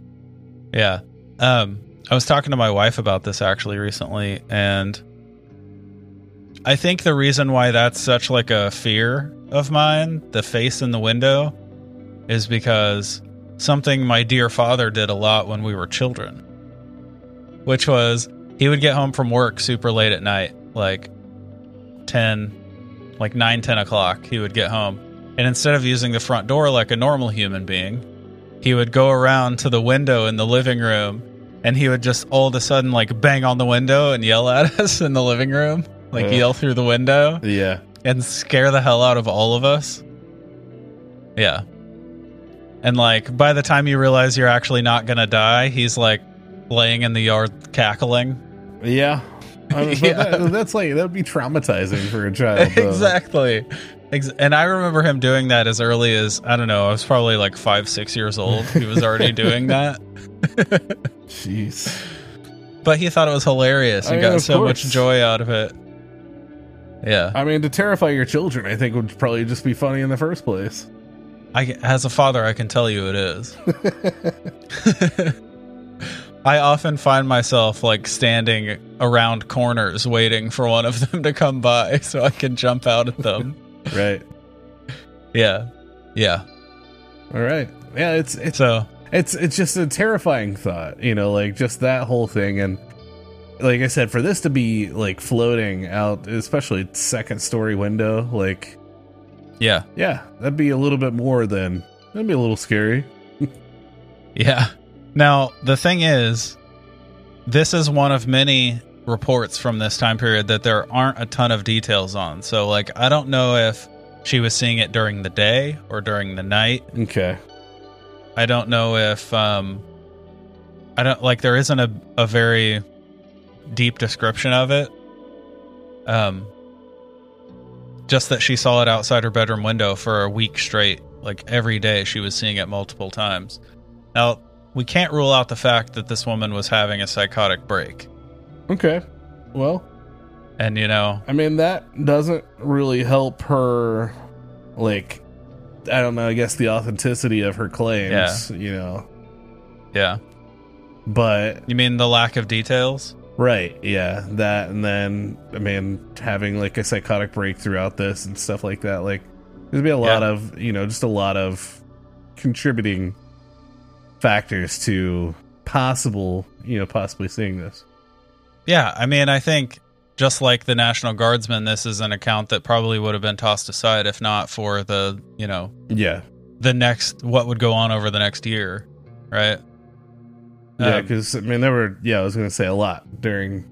[SPEAKER 3] Yeah. Um, I was talking to my wife about this actually recently, and I think the reason why that's such like a fear of mine, the face in the window, is because something my dear father did a lot when we were children. Which was he would get home from work super late at night, like 10, like 9, 10 o'clock, he would get home. And instead of using the front door like a normal human being, he would go around to the window in the living room and he would just all of a sudden like bang on the window and yell at [LAUGHS] us in the living room like yell through the window
[SPEAKER 4] Yeah,
[SPEAKER 3] and scare the hell out of all of us yeah and like by the time you realize you're actually not gonna die he's like laying in the yard cackling
[SPEAKER 4] yeah. [LAUGHS] I mean,
[SPEAKER 3] Yeah.
[SPEAKER 4] that- that's like that would be traumatizing for a child. though.
[SPEAKER 3] exactly and i remember him doing that as early as i don't know i was probably like five six years old he was already [LAUGHS] doing that
[SPEAKER 4] Jeez.
[SPEAKER 3] but he thought it was hilarious and
[SPEAKER 4] I mean,
[SPEAKER 3] got so much joy out of it. Yeah,
[SPEAKER 4] I mean, to terrify your children, I think would probably just be funny in the first place.
[SPEAKER 3] I as a father, I can tell you it is. [LAUGHS] I often find myself like standing around corners waiting for one of them to come by [LAUGHS] so I can jump out at them. [LAUGHS]
[SPEAKER 4] Right.
[SPEAKER 3] yeah. Yeah.
[SPEAKER 4] All right. Yeah, it's it's
[SPEAKER 3] So,
[SPEAKER 4] it's it's just a terrifying thought, you know, like just that whole thing and like I said, for this to be like floating out, especially second story window, like
[SPEAKER 3] yeah.
[SPEAKER 4] yeah, that'd be a little bit more than that'd be a little scary.
[SPEAKER 3] Yeah. Now, the thing is, this is one of many reports from this time period that there aren't a ton of details on. So, like, I don't know if she was seeing it during the day or during the night.
[SPEAKER 4] Okay.
[SPEAKER 3] I don't know if, um, I don't like, there isn't a, a very deep description of it. Um, just that she saw it outside her bedroom window for a week straight. Like, every day she was seeing it multiple times. Now, we can't rule out the fact that this woman was having a psychotic break.
[SPEAKER 4] Okay. Well,
[SPEAKER 3] And, you know,
[SPEAKER 4] I mean that doesn't really help her like I don't know, I guess the authenticity of her claims, yeah. you know.
[SPEAKER 3] yeah.
[SPEAKER 4] But
[SPEAKER 3] You mean the lack of details?
[SPEAKER 4] Right, yeah, that and then I mean having like a psychotic break throughout this and stuff like that like there's be a lot
[SPEAKER 3] Yeah.
[SPEAKER 4] of, you know, just a lot of contributing factors to possible, you know, possibly seeing this.
[SPEAKER 3] Yeah. I mean, I think just like the National Guardsman, this is an account that probably would have been tossed aside if not for the, you know,
[SPEAKER 4] Yeah.
[SPEAKER 3] the next, what would go on over the next year. Right.
[SPEAKER 4] Yeah,
[SPEAKER 3] Um,
[SPEAKER 4] because I mean, there were yeah, I was going to say a lot during,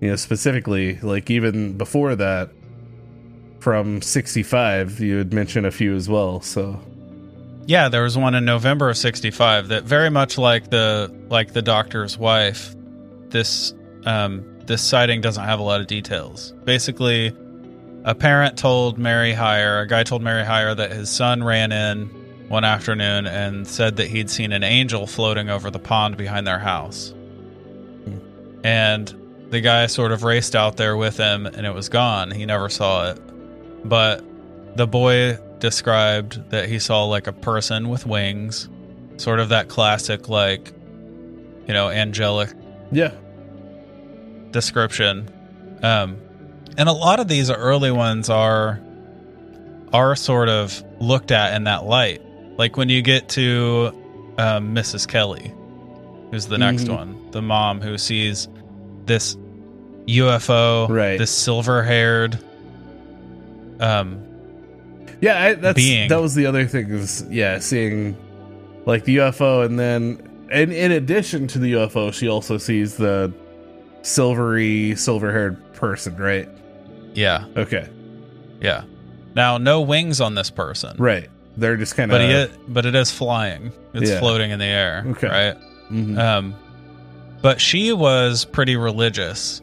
[SPEAKER 4] you know, specifically like even before that, from '65, you had mentioned a few as well. So
[SPEAKER 3] Yeah, there was one in November of '65 that very much like the like the doctor's wife. This um, this sighting doesn't have a lot of details. Basically, a parent told Mary Hyre, a guy told Mary Hyre that his son ran in one afternoon and said that he'd seen an angel floating over the pond behind their house. And the guy sort of raced out there with him and it was gone. He never saw it. But the boy described that he saw like a person with wings, sort of that classic, like, you know, angelic
[SPEAKER 4] yeah,
[SPEAKER 3] description. Um, and a lot of these early ones are are sort of looked at in that light. Like when you get to um, Mrs. Kelly, who's the next
[SPEAKER 4] Mhm.
[SPEAKER 3] one, the mom who sees this UFO,
[SPEAKER 4] Right.
[SPEAKER 3] this silver haired, um,
[SPEAKER 4] yeah, I, that's
[SPEAKER 3] Being.
[SPEAKER 4] that was the other thing is yeah, seeing like the UFO, and then and in addition to the UFO, she also sees the silvery, silver-haired person, right?
[SPEAKER 3] yeah,
[SPEAKER 4] Okay,
[SPEAKER 3] yeah. Now, no wings on this person,
[SPEAKER 4] right. They're just kind of
[SPEAKER 3] he is, but it is flying. It's
[SPEAKER 4] Yeah.
[SPEAKER 3] floating in the air,
[SPEAKER 4] Okay.
[SPEAKER 3] right?
[SPEAKER 4] Mhm.
[SPEAKER 3] Um, but she was pretty religious.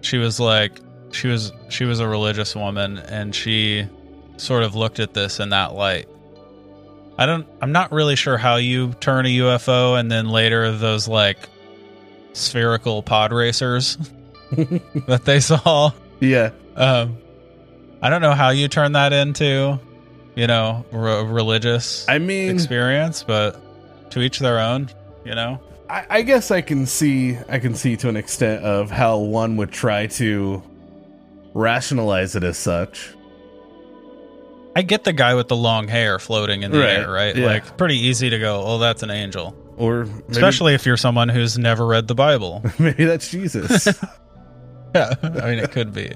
[SPEAKER 3] She was like she was she was a religious woman, and she sort of looked at this in that light. I don't. I'm not really sure how you turn a UFO, and then later those like spherical pod racers [LAUGHS] that they saw.
[SPEAKER 4] yeah,
[SPEAKER 3] Um, I don't know how you turn that into, you know, re- religious
[SPEAKER 4] I mean,
[SPEAKER 3] experience, but to each their own. You know.
[SPEAKER 4] I, I guess I can see I can see to an extent of how one would try to rationalize it as such.
[SPEAKER 3] I get the guy with the long hair floating in the
[SPEAKER 4] Right,
[SPEAKER 3] air, right?
[SPEAKER 4] yeah.
[SPEAKER 3] Like pretty easy to go, oh, that's an angel.
[SPEAKER 4] Or maybe,
[SPEAKER 3] Especially if you're someone who's never read the Bible. [LAUGHS]
[SPEAKER 4] maybe that's Jesus. [LAUGHS]
[SPEAKER 3] yeah. I mean it could be.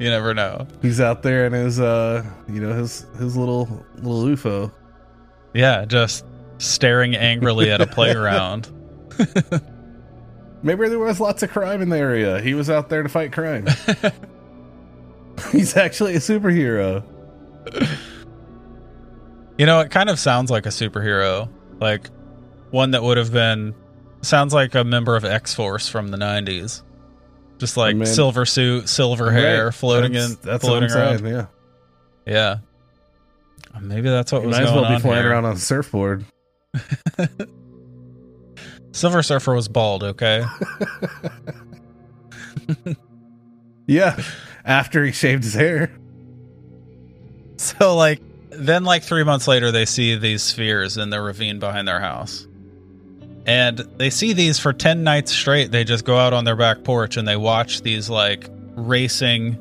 [SPEAKER 3] You never know.
[SPEAKER 4] He's out there in his uh you know his his little little UFO.
[SPEAKER 3] Yeah, just staring angrily at a [LAUGHS] playground.
[SPEAKER 4] Maybe there was lots of crime in the area. He was out there to fight crime. [LAUGHS] He's actually a superhero.
[SPEAKER 3] You know, it kind of sounds like a superhero. Like one that would have been sounds like a member of X Force from the nineties. Just like silver suit, silver hair,
[SPEAKER 4] Right.
[SPEAKER 3] floating
[SPEAKER 4] that's,
[SPEAKER 3] in
[SPEAKER 4] That's
[SPEAKER 3] floating around.
[SPEAKER 4] saying. Yeah,
[SPEAKER 3] Yeah. Maybe that's what
[SPEAKER 4] you
[SPEAKER 3] was
[SPEAKER 4] might as well be flying
[SPEAKER 3] here.
[SPEAKER 4] around on a surfboard. [LAUGHS]
[SPEAKER 3] Silver Surfer was bald, okay? [LAUGHS]
[SPEAKER 4] Yeah, after he shaved his hair.
[SPEAKER 3] so like then like three months later, they see these spheres in the ravine behind their house, and they see these for ten nights straight. They just go out on their back porch and they watch these like racing,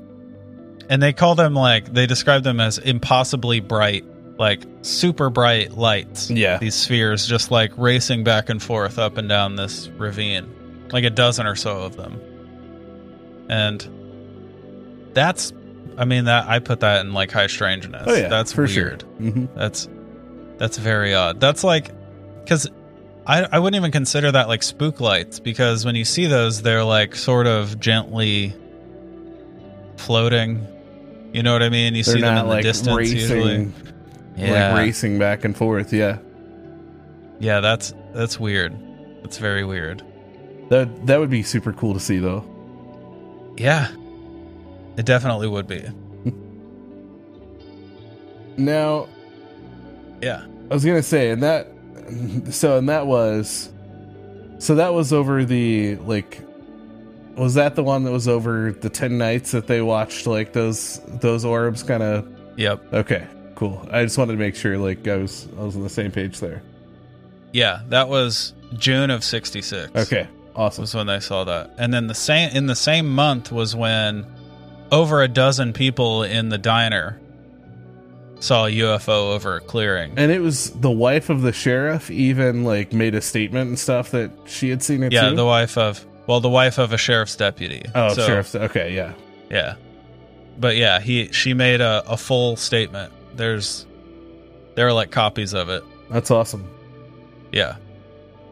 [SPEAKER 3] and they call them like they describe them as impossibly bright, like super bright lights.
[SPEAKER 4] Yeah.
[SPEAKER 3] these spheres just like racing back and forth up and down this ravine, like a dozen or so of them, and that's. I mean that I put that in like high strangeness.
[SPEAKER 4] Oh yeah,
[SPEAKER 3] that's
[SPEAKER 4] for
[SPEAKER 3] weird.
[SPEAKER 4] sure. hmm
[SPEAKER 3] That's that's very odd. That's like because I I wouldn't even consider that like spook lights because when you see those, they're like sort of gently floating. You know what I mean? You
[SPEAKER 4] They're
[SPEAKER 3] see them in the distance
[SPEAKER 4] racing,
[SPEAKER 3] usually. Yeah,
[SPEAKER 4] like racing back and forth. Yeah,
[SPEAKER 3] yeah. That's that's weird. That's very weird.
[SPEAKER 4] that that would be super cool to see though.
[SPEAKER 3] Yeah, it definitely would be. [LAUGHS]
[SPEAKER 4] Now,
[SPEAKER 3] Yeah,
[SPEAKER 4] I was gonna say, and that, [LAUGHS] so and that was, so that was over the like, was that the one that was over the ten nights that they watched like those those orbs kind of?
[SPEAKER 3] yep,
[SPEAKER 4] Okay, cool. I just wanted to make sure like I was I was on the same page there.
[SPEAKER 3] yeah. That was June of '66.
[SPEAKER 4] Okay, awesome.
[SPEAKER 3] was when they saw that. And then the same in the same month was when over a dozen people in the diner saw a UFO over a clearing.
[SPEAKER 4] And it was the wife of the sheriff even like made a statement and stuff that she had seen it
[SPEAKER 3] yeah,
[SPEAKER 4] too.
[SPEAKER 3] the wife of well, the wife of a sheriff's deputy.
[SPEAKER 4] oh,
[SPEAKER 3] So,
[SPEAKER 4] sheriff. Okay, yeah.
[SPEAKER 3] Yeah. But yeah, he she made a, a full statement. There's there are like copies of it.
[SPEAKER 4] That's awesome.
[SPEAKER 3] Yeah.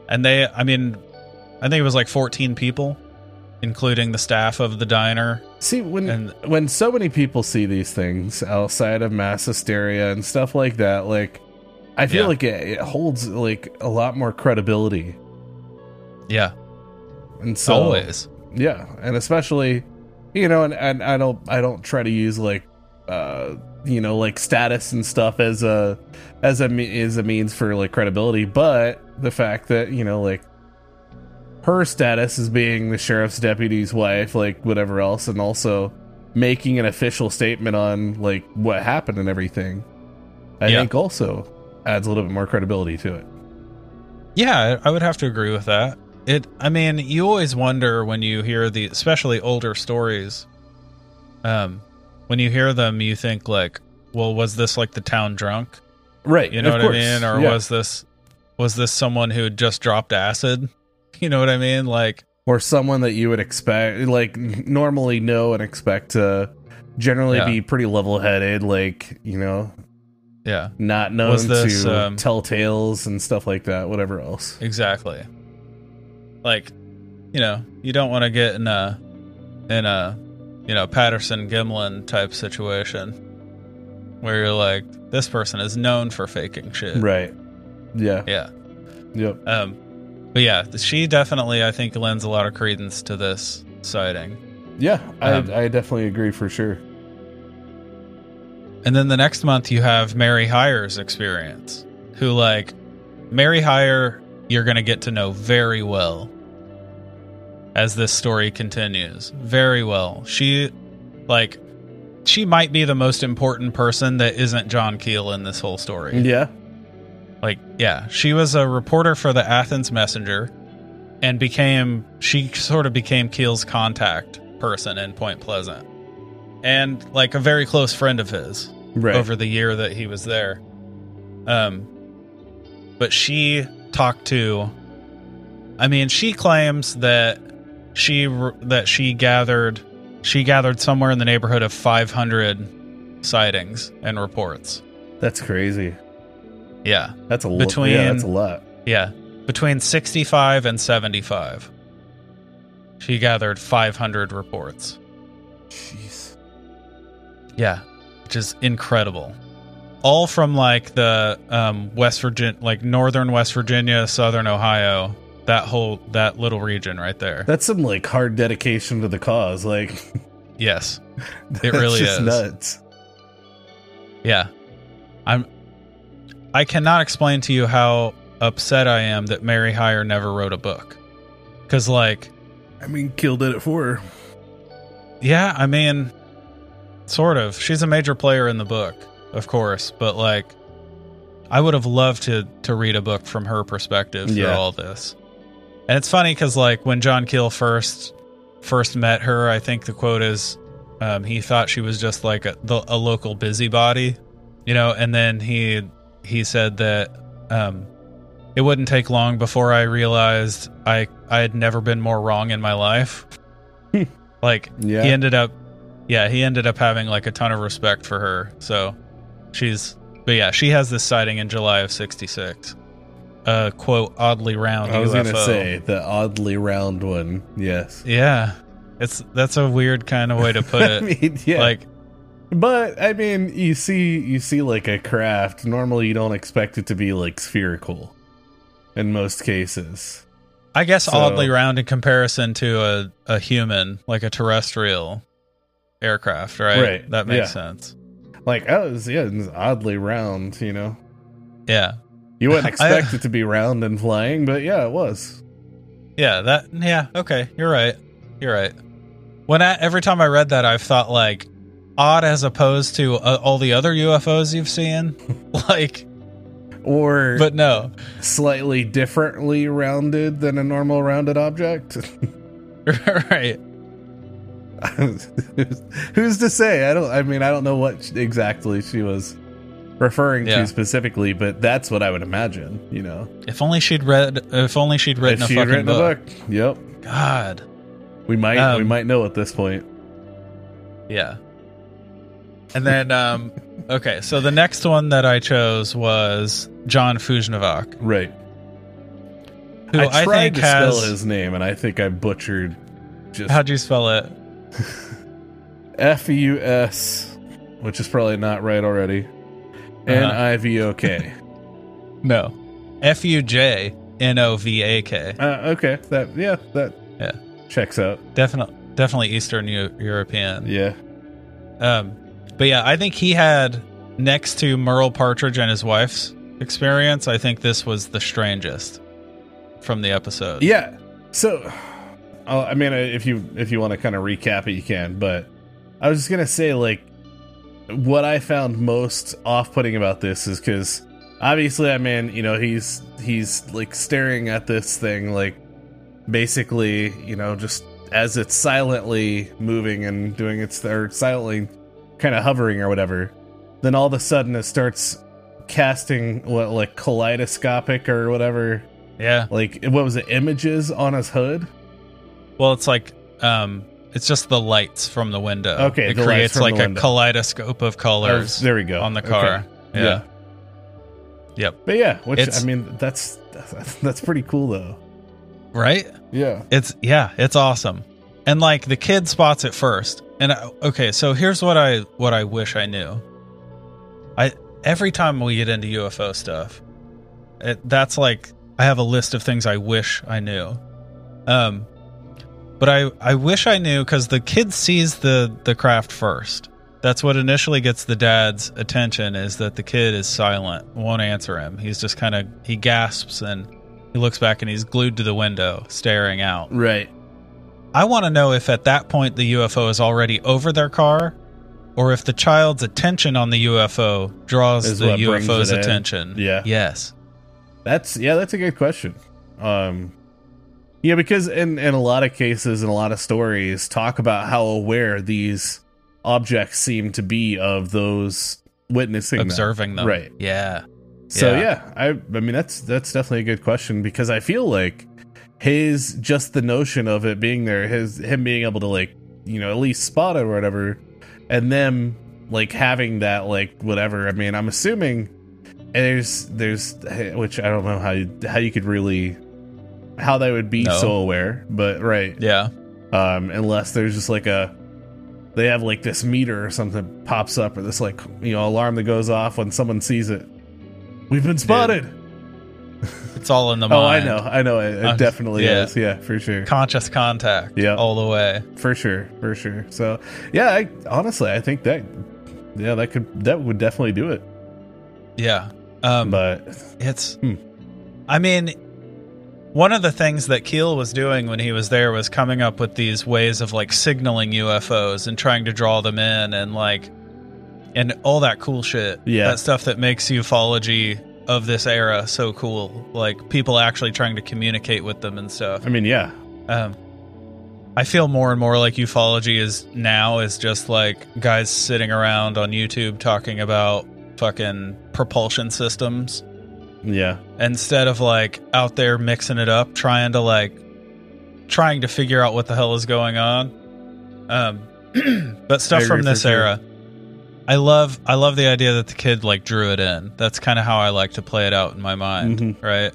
[SPEAKER 3] And they I mean I think it was like 14 people including the staff of the diner.
[SPEAKER 4] See when
[SPEAKER 3] And-
[SPEAKER 4] when so many people see these things outside of mass hysteria and stuff like that, like I feel
[SPEAKER 3] Yeah.
[SPEAKER 4] like it, it holds like a lot more credibility.
[SPEAKER 3] Yeah.
[SPEAKER 4] And so
[SPEAKER 3] always.
[SPEAKER 4] yeah, and especially you know, and, and I don't I don't try to use like uh you know like status and stuff as a as a as a means for like credibility, but the fact that you know like her status as being the sheriff's deputy's wife, like whatever else, and also making an official statement on like what happened and everything, I
[SPEAKER 3] Yeah.
[SPEAKER 4] think also adds a little bit more credibility to it.
[SPEAKER 3] Yeah, I would have to agree with that. It I mean, you always wonder when you hear the especially older stories. Um when you hear them you think like, well, was this like the town drunk?
[SPEAKER 4] Right.
[SPEAKER 3] You know what
[SPEAKER 4] course.
[SPEAKER 3] I mean? Or
[SPEAKER 4] Yeah.
[SPEAKER 3] was this was this someone who had just dropped acid? [LAUGHS] You know what I mean? Like
[SPEAKER 4] or someone that you would expect like normally know and expect to generally
[SPEAKER 3] Yeah.
[SPEAKER 4] be pretty level-headed like you know
[SPEAKER 3] yeah,
[SPEAKER 4] not known
[SPEAKER 3] Was this,
[SPEAKER 4] to
[SPEAKER 3] um,
[SPEAKER 4] tell tales and stuff like that whatever else
[SPEAKER 3] exactly. Like, you know, you don't want to get in a in a you know, Patterson Gimlin type situation where you're like, this person is known for faking shit.
[SPEAKER 4] right yeah
[SPEAKER 3] Yeah.
[SPEAKER 4] yep
[SPEAKER 3] Um, but yeah, she definitely, I think, lends a lot of credence to this sighting.
[SPEAKER 4] yeah
[SPEAKER 3] Um,
[SPEAKER 4] I, I definitely agree for sure
[SPEAKER 3] And then the next month, you have Mary Hyre's experience, who, like, Mary Hyer, you're going to get to know very well as this story continues. Very well. She, like, she might be the most important person that isn't John Keel in this whole story.
[SPEAKER 4] yeah
[SPEAKER 3] Like, yeah, she was a reporter for the Athens Messenger and became, she sort of became Keel's contact person in Point Pleasant. And like a very close friend of his
[SPEAKER 4] right
[SPEAKER 3] over the year that he was there. Um, but she talked to, I mean, she claims that she, that she gathered, she gathered somewhere in the neighborhood of 500 sightings and reports.
[SPEAKER 4] that's crazy
[SPEAKER 3] Yeah.
[SPEAKER 4] that's a lot
[SPEAKER 3] Between-
[SPEAKER 4] yeah that's a lot
[SPEAKER 3] Yeah, between 65 and 75. She gathered 500 reports.
[SPEAKER 4] jeez
[SPEAKER 3] Yeah, which is incredible. All from like the um, West Virginia, like northern West Virginia, southern Ohio, that whole that little region right there.
[SPEAKER 4] that's some like hard dedication to the cause like
[SPEAKER 3] yes, [LAUGHS]
[SPEAKER 4] it
[SPEAKER 3] really is.
[SPEAKER 4] nuts
[SPEAKER 3] yeah. I'm. I cannot explain to you how upset I am that Mary Hyre never wrote a book. Because like
[SPEAKER 4] i mean Keel did it for her
[SPEAKER 3] Yeah, I mean, sort of. She's a major player in the book. of course, but like I would have loved to to read a book from her perspective through
[SPEAKER 4] Yeah.
[SPEAKER 3] all this. And it's funny because like when John Keel first first met her, I think the quote is um, he thought she was just like a, the, a local busybody, you know. And then he he said that um, it wouldn't take long before I realized I I had never been more wrong in my life. [LAUGHS] like
[SPEAKER 4] Yeah.
[SPEAKER 3] he ended up, yeah, he ended up having like a ton of respect for her. So she's, but yeah, she has this sighting in July of '66. Uh, quote oddly round
[SPEAKER 4] I was
[SPEAKER 3] UFO.
[SPEAKER 4] gonna say the oddly round one. Yes.
[SPEAKER 3] yeah, it's that's a weird kind of way to put [LAUGHS]
[SPEAKER 4] I
[SPEAKER 3] it.
[SPEAKER 4] mean, yeah.
[SPEAKER 3] Like,
[SPEAKER 4] But I mean, you see, you see, like a craft. Normally, you don't expect it to be like spherical. In most cases,
[SPEAKER 3] I guess
[SPEAKER 4] So-
[SPEAKER 3] oddly round in comparison to a a human, like a terrestrial aircraft, right?
[SPEAKER 4] Right,
[SPEAKER 3] That makes
[SPEAKER 4] yeah.
[SPEAKER 3] sense.
[SPEAKER 4] like oh, it's, yeah, it's oddly round. You know,
[SPEAKER 3] Yeah,
[SPEAKER 4] you wouldn't [LAUGHS]
[SPEAKER 3] I-
[SPEAKER 4] expect it to be round and flying, but yeah, it was.
[SPEAKER 3] Yeah, that yeah, okay. You're right. You're right. When I, every time I read that I've thought like odd as opposed to uh, all the other UFOs you've seen. [LAUGHS] like
[SPEAKER 4] Or
[SPEAKER 3] but no.
[SPEAKER 4] slightly differently rounded than a normal rounded object. [LAUGHS]
[SPEAKER 3] right. [LAUGHS]
[SPEAKER 4] Who's to say? I don't. I mean, I don't know what exactly she was referring
[SPEAKER 3] Yeah.
[SPEAKER 4] to specifically, but that's what I would imagine. You know,
[SPEAKER 3] If only she'd read if only she'd written
[SPEAKER 4] if
[SPEAKER 3] a fucking
[SPEAKER 4] written
[SPEAKER 3] book.
[SPEAKER 4] book, yep,
[SPEAKER 3] God.
[SPEAKER 4] we might we
[SPEAKER 3] Um,
[SPEAKER 4] might know at this point.
[SPEAKER 3] Yeah. And then um okay, so the next one that I chose was John Fujnovak,
[SPEAKER 4] Right.
[SPEAKER 3] who
[SPEAKER 4] I
[SPEAKER 3] I, think
[SPEAKER 4] to
[SPEAKER 3] has
[SPEAKER 4] spell his name, and I think I butchered just
[SPEAKER 3] How'd you spell it? [LAUGHS]
[SPEAKER 4] F U S, which is probably not right already. N I V O K. [LAUGHS]
[SPEAKER 3] No. F U J N O V A K.
[SPEAKER 4] Uh, okay, that yeah, that
[SPEAKER 3] Yeah.
[SPEAKER 4] checks out.
[SPEAKER 3] Definitely definitely Eastern Eu- European.
[SPEAKER 4] Yeah,
[SPEAKER 3] Um, but yeah, I think he had next to Merle Partridge and his wife's experience. I think this was the strangest from the episode.
[SPEAKER 4] yeah. So, uh, I mean, if you if you want to kind of recap it, you can. But I was just gonna say, like, what I found most off-putting about this is because obviously, I mean, you know, he's he's like staring at this thing, like basically, you know, just as it's silently moving and doing its or silently kind of hovering or whatever. Then all of a sudden, it starts casting what like kaleidoscopic or whatever
[SPEAKER 3] Yeah.
[SPEAKER 4] like what was it images on his hood
[SPEAKER 3] Well, it's like um, it's just the lights from the window.
[SPEAKER 4] Okay,
[SPEAKER 3] it creates like a kaleidoscope of colors
[SPEAKER 4] Or- there we go
[SPEAKER 3] on the
[SPEAKER 4] Okay.
[SPEAKER 3] car. Yeah.
[SPEAKER 4] Yeah.
[SPEAKER 3] Yep.
[SPEAKER 4] but yeah which
[SPEAKER 3] It's-
[SPEAKER 4] i mean that's that's, [LAUGHS] that's pretty cool though
[SPEAKER 3] Right.
[SPEAKER 4] yeah
[SPEAKER 3] It's yeah, it's awesome. And like the kid spots it first. And I, okay, so here's what I what I wish I knew. I every time we get into UFO stuff, it, that's like I have a list of things I wish I knew. Um but I I wish I knew cuz the kid sees the the craft first. That's what initially gets the dad's attention is that the kid is silent, won't answer him. He's just kind of he gasps and he looks back and he's glued to the window, staring out.
[SPEAKER 4] right
[SPEAKER 3] I want to know if at that point the UFO is already over their car, or if the child's attention on the UFO draws
[SPEAKER 4] Is
[SPEAKER 3] the UFO's
[SPEAKER 4] it in.
[SPEAKER 3] attention.
[SPEAKER 4] Yeah.
[SPEAKER 3] Yes.
[SPEAKER 4] that's yeah that's a good question um yeah because in in a lot of cases in a lot of stories talk about how aware these objects seem to be of those witnessing them.
[SPEAKER 3] Observing them.
[SPEAKER 4] right
[SPEAKER 3] Yeah.
[SPEAKER 4] So
[SPEAKER 3] Yeah.
[SPEAKER 4] yeah. I I mean that's that's definitely a good question because I feel like his just the notion of it being there, his him being able to like you know at least spot it or whatever, and them like having that like whatever. I mean I'm assuming there's there's which I don't know how you how you could really how they would be
[SPEAKER 3] No.
[SPEAKER 4] so aware, but right
[SPEAKER 3] Yeah.
[SPEAKER 4] um, unless there's just like a they have like this meter or something pops up or this like you know alarm that goes off when someone sees it. We've been spotted.
[SPEAKER 3] It's all in the
[SPEAKER 4] Oh, I know, I know. It, it
[SPEAKER 3] Uh,
[SPEAKER 4] definitely
[SPEAKER 3] yeah.
[SPEAKER 4] is. Yeah, for sure,
[SPEAKER 3] Conscious contact.
[SPEAKER 4] Yeah.
[SPEAKER 3] All the way.
[SPEAKER 4] for sure, for sure. So yeah, I, honestly, I think that yeah, that could that would definitely do it.
[SPEAKER 3] Yeah. Um,
[SPEAKER 4] But
[SPEAKER 3] It's.
[SPEAKER 4] Hmm.
[SPEAKER 3] I mean, one of the things that Keel was doing when he was there was coming up with these ways of like signaling UFOs and trying to draw them in, and like and all that cool shit.
[SPEAKER 4] Yeah.
[SPEAKER 3] That stuff that makes ufology of this era so cool. Like people actually trying to communicate with them and stuff.
[SPEAKER 4] I mean, yeah,
[SPEAKER 3] Um, I feel more and more like ufology is now is just like guys sitting around on YouTube talking about fucking propulsion systems
[SPEAKER 4] yeah,
[SPEAKER 3] instead of like out there mixing it up, trying to like trying to figure out what the hell is going on. Um, [CLEARS THROAT] but stuff from this era, I love. I love the idea that the kid like drew it in. That's kind of how I like to play it out in my mind,
[SPEAKER 4] Mhm.
[SPEAKER 3] right?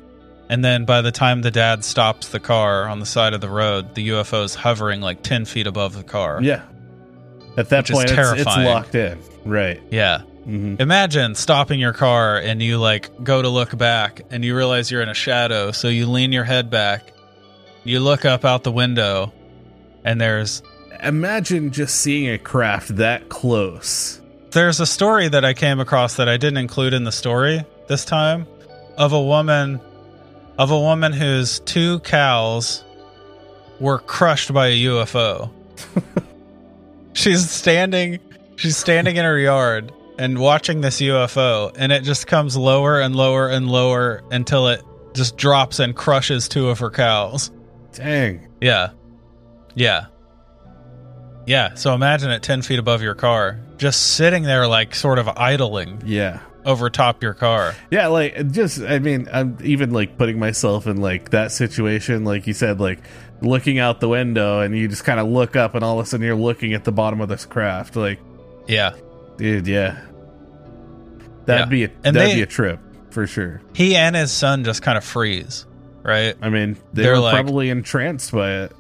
[SPEAKER 3] And then by the time the dad stops the car on the side of the road, the UFO is hovering like ten feet above the car.
[SPEAKER 4] yeah. At that point, it's, it's locked in, right?
[SPEAKER 3] Yeah.
[SPEAKER 4] hmm
[SPEAKER 3] Imagine stopping your car and you like go to look back and you realize you're in a shadow, so you lean your head back. You look up out the window and there's
[SPEAKER 4] Imagine just seeing a craft that close.
[SPEAKER 3] There's a story that I came across that I didn't include in the story this time of a woman of a woman whose two cows were crushed by a UFO. [LAUGHS] she's standing she's standing in her yard and watching this UFO and it just comes lower and lower and lower until it just drops and crushes two of her cows.
[SPEAKER 4] Dang.
[SPEAKER 3] Yeah. Yeah. Yeah. So imagine it 10 feet above your car, just sitting there, like sort of idling
[SPEAKER 4] Yeah.
[SPEAKER 3] over top your car.
[SPEAKER 4] Yeah, like just I mean, I'm even like putting myself in like that situation, like you said, like looking out the window and you just kind of look up and all of a sudden you're looking at the bottom of this craft. Like,
[SPEAKER 3] Yeah.
[SPEAKER 4] dude, yeah. That'd
[SPEAKER 3] Yeah.
[SPEAKER 4] be a
[SPEAKER 3] And
[SPEAKER 4] that'd
[SPEAKER 3] they-
[SPEAKER 4] be a trip for sure.
[SPEAKER 3] He and his son just kind of freeze, right?
[SPEAKER 4] I mean, they
[SPEAKER 3] They're
[SPEAKER 4] were
[SPEAKER 3] like-
[SPEAKER 4] probably entranced by it.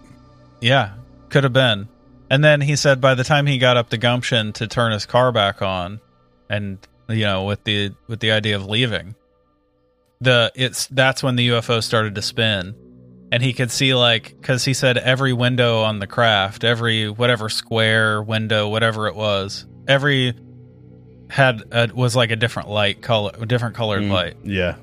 [SPEAKER 3] Yeah. Could have been. And then he said by the time he got up the gumption to turn his car back on and you know, with the with the idea of leaving, the it's that's when the UFO started to spin. And he could see like cuz he said every window on the craft, every whatever square window, whatever it was, every had a, was like a different light color, different colored
[SPEAKER 4] Mm,
[SPEAKER 3] light.
[SPEAKER 4] Yeah.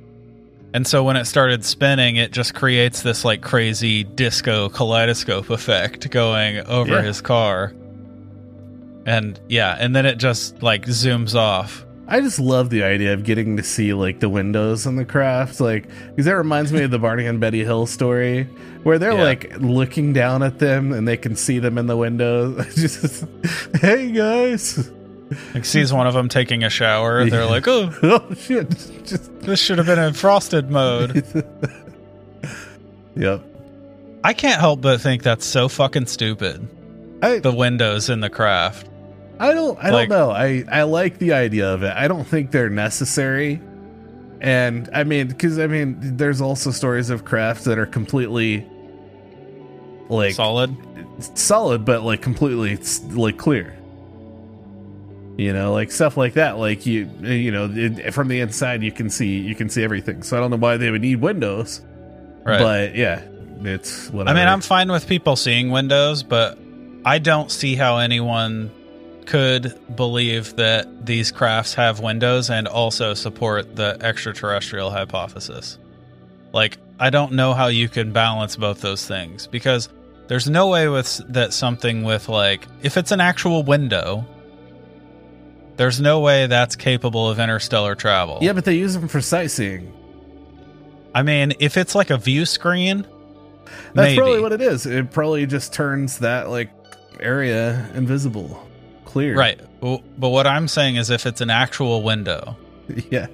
[SPEAKER 3] And so when it started spinning, it just creates this like crazy disco kaleidoscope effect going over
[SPEAKER 4] Yeah.
[SPEAKER 3] his car. And yeah, and then it just like zooms off.
[SPEAKER 4] I just love the idea of getting to see like the windows on the craft, like because that reminds me of the Barney and Betty Hill story, where they're
[SPEAKER 3] Yeah.
[SPEAKER 4] like looking down at them and they can see them in the windows. [LAUGHS] just, hey guys,
[SPEAKER 3] Like sees one of them taking a shower. [LAUGHS] They're like, "Oh,
[SPEAKER 4] oh shit, just
[SPEAKER 3] this should have been in frosted mode." [LAUGHS]
[SPEAKER 4] yep.
[SPEAKER 3] I can't help but think that's so fucking stupid.
[SPEAKER 4] I
[SPEAKER 3] The windows in the craft.
[SPEAKER 4] I don't I
[SPEAKER 3] Like-
[SPEAKER 4] don't know. I I like the idea of it. I don't think they're necessary. And I mean, because I mean, there's also stories of crafts that are completely like
[SPEAKER 3] Solid.
[SPEAKER 4] solid but like completely like clear you know like stuff like that like you you know it, from the inside you can see you can see everything so i don't know why they would need windows
[SPEAKER 3] Right.
[SPEAKER 4] but yeah it's
[SPEAKER 3] I mean, I'm fine with people seeing windows, but I don't see how anyone could believe that these crafts have windows and also support the extraterrestrial hypothesis. Like, I don't know how you can balance both those things because there's no way with that something with like if it's an actual window, there's no way that's capable of interstellar travel.
[SPEAKER 4] yeah but they use them for sightseeing
[SPEAKER 3] I mean, if it's like a view screen,
[SPEAKER 4] that's
[SPEAKER 3] maybe.
[SPEAKER 4] probably what it is it probably just turns that like area invisible clear
[SPEAKER 3] Right. But what I'm saying is if it's an actual window, [LAUGHS]
[SPEAKER 4] yeah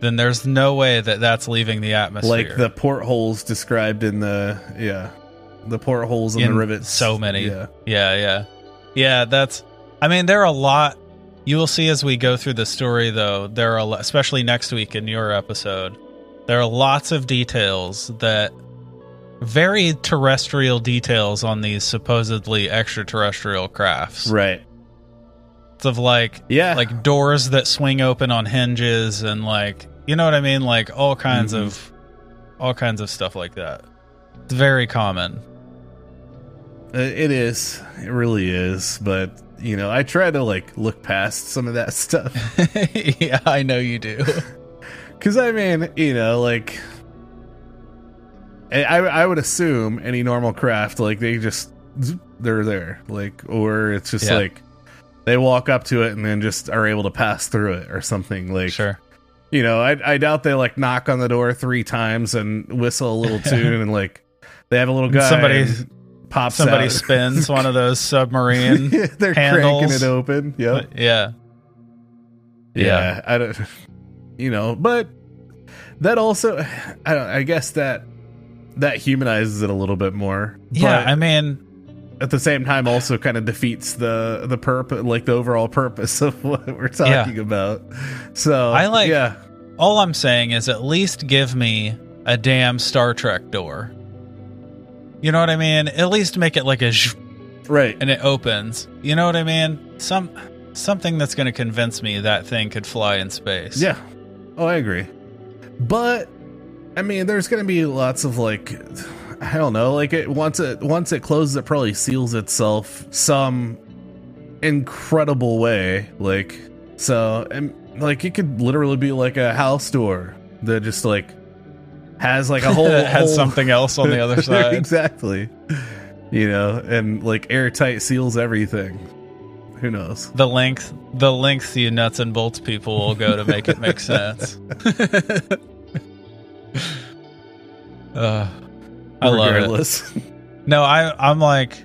[SPEAKER 3] then there's no way that that's leaving the atmosphere.
[SPEAKER 4] like the portholes described in the yeah the portholes and
[SPEAKER 3] In
[SPEAKER 4] the rivets
[SPEAKER 3] so many.
[SPEAKER 4] yeah
[SPEAKER 3] Yeah, yeah. Yeah, that's I mean there are a lot you will see as we go through the story though, there are especially next week in your episode. There are lots of details that very terrestrial details on these supposedly extraterrestrial crafts.
[SPEAKER 4] right It's
[SPEAKER 3] Of like
[SPEAKER 4] yeah
[SPEAKER 3] like doors that swing open on hinges and like you know what I mean like all kinds
[SPEAKER 4] Mhm.
[SPEAKER 3] of all kinds of stuff like that. It's very common.
[SPEAKER 4] It is. It really is. But you know, I try to like look past some of that [LAUGHS] stuff [LAUGHS]
[SPEAKER 3] yeah, I know you do. [LAUGHS]
[SPEAKER 4] because I mean, you know, like I I would assume any normal craft like they just they're there like or it's just
[SPEAKER 3] Yeah.
[SPEAKER 4] like they walk up to it and then just are able to pass through it or something like
[SPEAKER 3] Sure.
[SPEAKER 4] you know I, I doubt they like knock on the door three times and whistle a little tune and like they have a little guy
[SPEAKER 3] Somebody-
[SPEAKER 4] pops
[SPEAKER 3] Somebody
[SPEAKER 4] out.
[SPEAKER 3] spins one of those submarine. [LAUGHS]
[SPEAKER 4] they're
[SPEAKER 3] handles.
[SPEAKER 4] cranking it open yep
[SPEAKER 3] yeah.
[SPEAKER 4] yeah. I don't you know but that also I don't I guess that that humanizes it a little bit more
[SPEAKER 3] Yeah. I mean,
[SPEAKER 4] at the same time also kind of defeats the the purpose like the overall purpose [LAUGHS] of what we're talking about so
[SPEAKER 3] I like-
[SPEAKER 4] yeah
[SPEAKER 3] all I'm saying is at least give me a damn Star Trek door. You know what I mean? At least make it like a zh-
[SPEAKER 4] right
[SPEAKER 3] and it opens. You know what I mean? Some something that's going to convince me that thing could fly in space.
[SPEAKER 4] Yeah. Oh, I agree. But I mean, there's going to be lots of like I don't know, like it once it once it closes it probably seals itself some incredible way like so and like it could literally be like a house door that just like has like a [LAUGHS] whole
[SPEAKER 3] has
[SPEAKER 4] whole-
[SPEAKER 3] something else on the other [LAUGHS] side.
[SPEAKER 4] exactly. You know, and like airtight seals everything. Who knows?
[SPEAKER 3] the length the length you nuts and bolts people will go to make it make [LAUGHS] sense. uh, I love it. No, I I'm like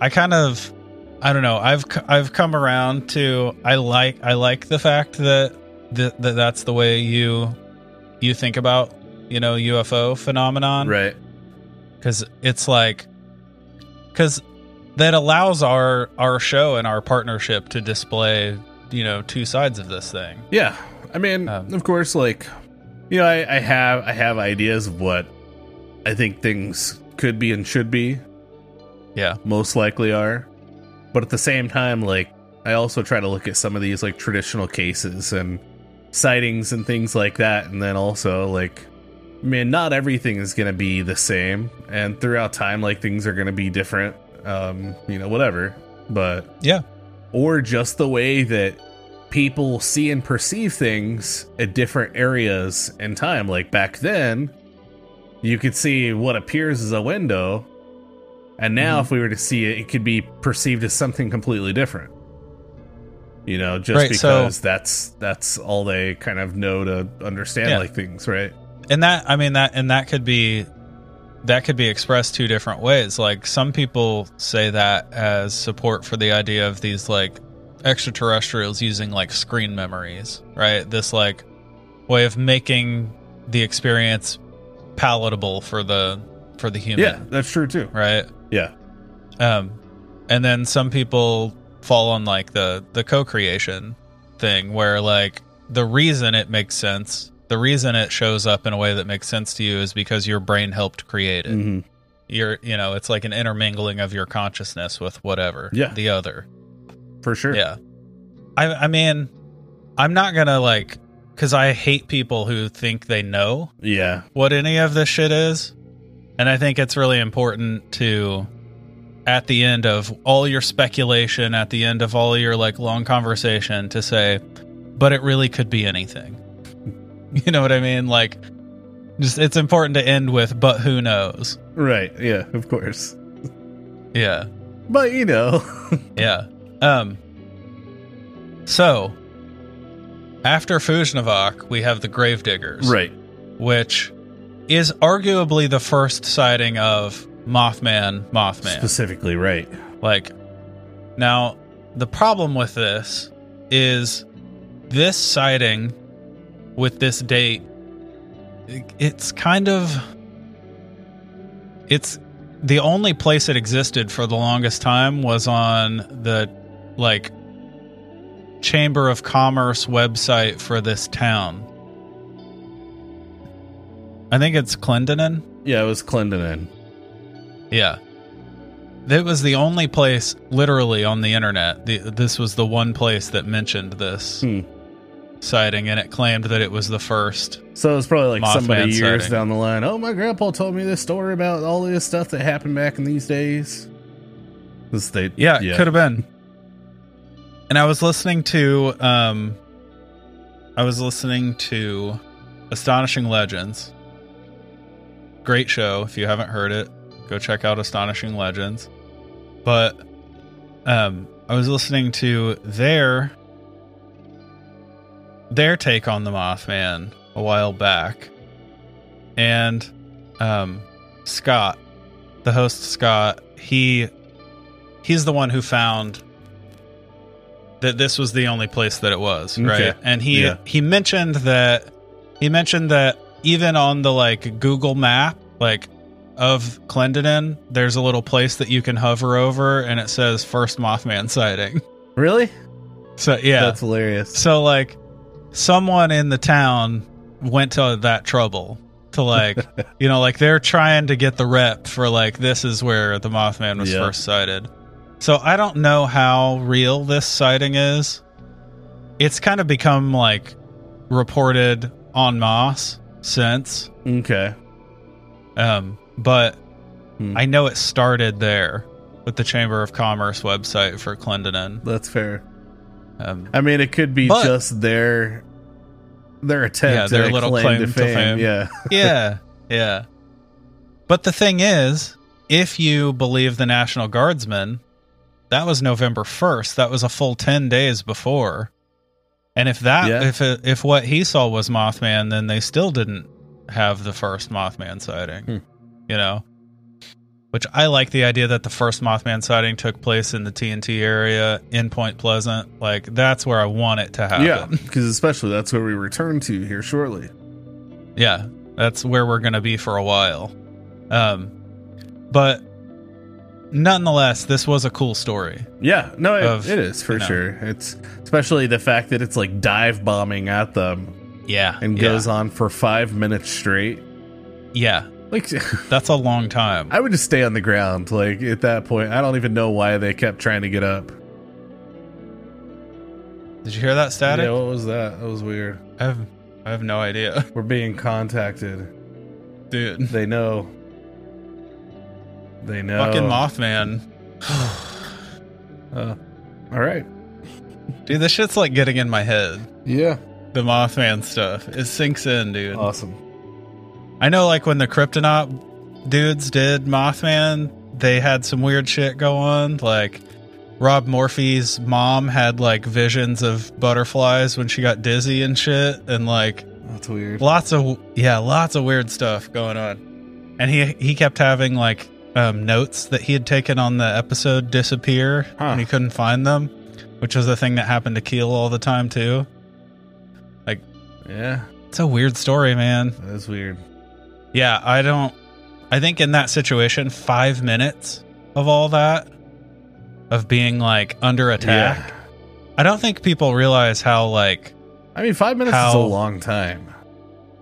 [SPEAKER 3] I kind of I don't know. I've I've come around to I like I like the fact that that, that that's the way you you think about, you know, UFO phenomenon
[SPEAKER 4] right.
[SPEAKER 3] cuz it's like cuz that allows our our show and our partnership to display, you know, two sides of this thing.
[SPEAKER 4] Yeah, I mean,
[SPEAKER 3] Um,
[SPEAKER 4] of course, like you know, I, I have I have ideas of what I think things could be and should be.
[SPEAKER 3] Yeah.
[SPEAKER 4] most likely are, but at the same time, like I also try to look at some of these like traditional cases and sightings and things like that, and then also like, man, not everything is gonna be the same, and throughout time, like things are gonna be different. Um, you know, whatever, but
[SPEAKER 3] Yeah.
[SPEAKER 4] or just the way that people see and perceive things at different areas in time. Like back then, you could see what appears as a window, and now
[SPEAKER 3] Mhm.
[SPEAKER 4] if we were to see it, it could be perceived as something completely different. You know, just
[SPEAKER 3] Right, so-
[SPEAKER 4] because that's that's all they kind of know to understand
[SPEAKER 3] Yeah.
[SPEAKER 4] like things, right?
[SPEAKER 3] And that i mean that and that could be that could be expressed two different ways like some people say that as support for the idea of these like extraterrestrials using like screen memories right this like way of making the experience palatable for the for the human
[SPEAKER 4] Yeah, that's true too.
[SPEAKER 3] right
[SPEAKER 4] Yeah.
[SPEAKER 3] um and then some people fall on like the the co-creation thing where like the reason it makes sense the reason it shows up in a way that makes sense to you is because your brain helped create it
[SPEAKER 4] hmm
[SPEAKER 3] you're you know it's like an intermingling of your consciousness with whatever
[SPEAKER 4] Yeah.
[SPEAKER 3] the other
[SPEAKER 4] For sure.
[SPEAKER 3] yeah i i mean i'm not gonna like because i hate people who think they know
[SPEAKER 4] Yeah.
[SPEAKER 3] what any of this shit is. And I think it's really important to, at the end of all your speculation, at the end of all your like long conversation, to say, but it really could be anything. [LAUGHS] You know what I mean? Like, just it's important to end with, but who knows?
[SPEAKER 4] Right. Yeah. Of course.
[SPEAKER 3] Yeah.
[SPEAKER 4] But you know. [LAUGHS]
[SPEAKER 3] Yeah. Um. So, after Fujnovak, we have the Gravediggers.
[SPEAKER 4] right.
[SPEAKER 3] which is arguably the first sighting of Mothman, Mothman.
[SPEAKER 4] Specifically, right.
[SPEAKER 3] Like, now, the problem with this is this sighting with this date, it's kind of. It's the only place it existed for the longest time was on the, like, Chamber of Commerce website for this town. I think it's Clendenin.
[SPEAKER 4] Yeah, it was Clendenin.
[SPEAKER 3] Yeah. It was the only place, literally, on the internet. The, this was the one place that mentioned this
[SPEAKER 4] Hmm.
[SPEAKER 3] Sighting, and it claimed that it was the first.
[SPEAKER 4] So it's probably like
[SPEAKER 3] Mothman
[SPEAKER 4] somebody years
[SPEAKER 3] sighting.
[SPEAKER 4] down the line. Oh, my grandpa told me this story about all this stuff that happened back in these days. This they,
[SPEAKER 3] Yeah, it could have been. And I was listening to, um, I was listening to Astonishing Legends. Great show. If you haven't heard it, go check out Astonishing Legends. But um, I was listening to their their take on the Mothman a while back, and um, Scott, the host Scott, he he's the one who found that this was the only place that it was,
[SPEAKER 4] Okay.
[SPEAKER 3] right? And he
[SPEAKER 4] Yeah.
[SPEAKER 3] he mentioned that he mentioned that even on the like Google map, like of Clendenin, there's a little place that you can hover over and it says first Mothman sighting.
[SPEAKER 4] Really?
[SPEAKER 3] So yeah.
[SPEAKER 4] That's hilarious.
[SPEAKER 3] so like someone in the town went to that trouble to like [LAUGHS] you know like they're trying to get the rep for like this is where the Mothman was
[SPEAKER 4] Yeah.
[SPEAKER 3] first sighted. So I don't know how real this sighting is. It's kind of become like reported en masse since
[SPEAKER 4] Okay.
[SPEAKER 3] um, but
[SPEAKER 4] Hmm.
[SPEAKER 3] I know it started there with the Chamber of Commerce website for Clendenin.
[SPEAKER 4] That's fair.
[SPEAKER 3] Um,
[SPEAKER 4] I mean, it could be
[SPEAKER 3] But-
[SPEAKER 4] just their their attempt
[SPEAKER 3] Yeah, their little
[SPEAKER 4] claim,
[SPEAKER 3] claim
[SPEAKER 4] to
[SPEAKER 3] to
[SPEAKER 4] fame.
[SPEAKER 3] fame.
[SPEAKER 4] Yeah. [LAUGHS]
[SPEAKER 3] yeah, yeah. But the thing is, if you believe the National Guardsmen, that was November 1st. That was a full 10 days before. And if that
[SPEAKER 4] Yeah.
[SPEAKER 3] if it, if what he saw was Mothman, then they still didn't have the first Mothman sighting.
[SPEAKER 4] Hmm.
[SPEAKER 3] You know? Which I like the idea that the first Mothman sighting took place in the TNT area in Point Pleasant. Like that's where I want it to happen.
[SPEAKER 4] Yeah, because especially that's where we return to here shortly.
[SPEAKER 3] Yeah, that's where we're going to be for a while. Um, but nonetheless, this was a cool story.
[SPEAKER 4] Yeah, no, it,
[SPEAKER 3] Of,
[SPEAKER 4] it is for
[SPEAKER 3] you know.
[SPEAKER 4] sure. It's especially the fact that it's like dive bombing at them
[SPEAKER 3] Yeah,
[SPEAKER 4] and
[SPEAKER 3] yeah,
[SPEAKER 4] goes on for five minutes straight.
[SPEAKER 3] Yeah,
[SPEAKER 4] Like, [LAUGHS]
[SPEAKER 3] that's a long time.
[SPEAKER 4] I would just stay on the ground. Like at that point, I don't even know why they kept trying to get up.
[SPEAKER 3] Did you hear that static?
[SPEAKER 4] Yeah, what was that? That was weird.
[SPEAKER 3] I have, I have no idea, [LAUGHS]
[SPEAKER 4] We're being contacted.
[SPEAKER 3] dude.
[SPEAKER 4] They know. They know.
[SPEAKER 3] Fucking Mothman, [SIGHS]
[SPEAKER 4] Uh, all right.
[SPEAKER 3] dude. This shit's like getting in my head.
[SPEAKER 4] Yeah.
[SPEAKER 3] The Mothman stuff, it sinks in, dude.
[SPEAKER 4] Awesome.
[SPEAKER 3] I know, like when the Cryptonaut dudes did Mothman, they had some weird shit go on. Like Rob Morphy's mom had like visions of butterflies when she got dizzy and shit, and like
[SPEAKER 4] That's weird.
[SPEAKER 3] lots of yeah, lots of weird stuff going on. And he he kept having like um, notes that he had taken on the episode disappear,
[SPEAKER 4] Huh.
[SPEAKER 3] and he couldn't find them, which was a thing that happened to Keel all the time too.
[SPEAKER 4] Like, yeah,
[SPEAKER 3] It's a weird story, man.
[SPEAKER 4] that's weird.
[SPEAKER 3] Yeah, I don't. I think in that situation, five minutes of all that, of being like under attack,
[SPEAKER 4] Yeah.
[SPEAKER 3] I don't think people realize how, like,
[SPEAKER 4] I mean, five minutes is a long time.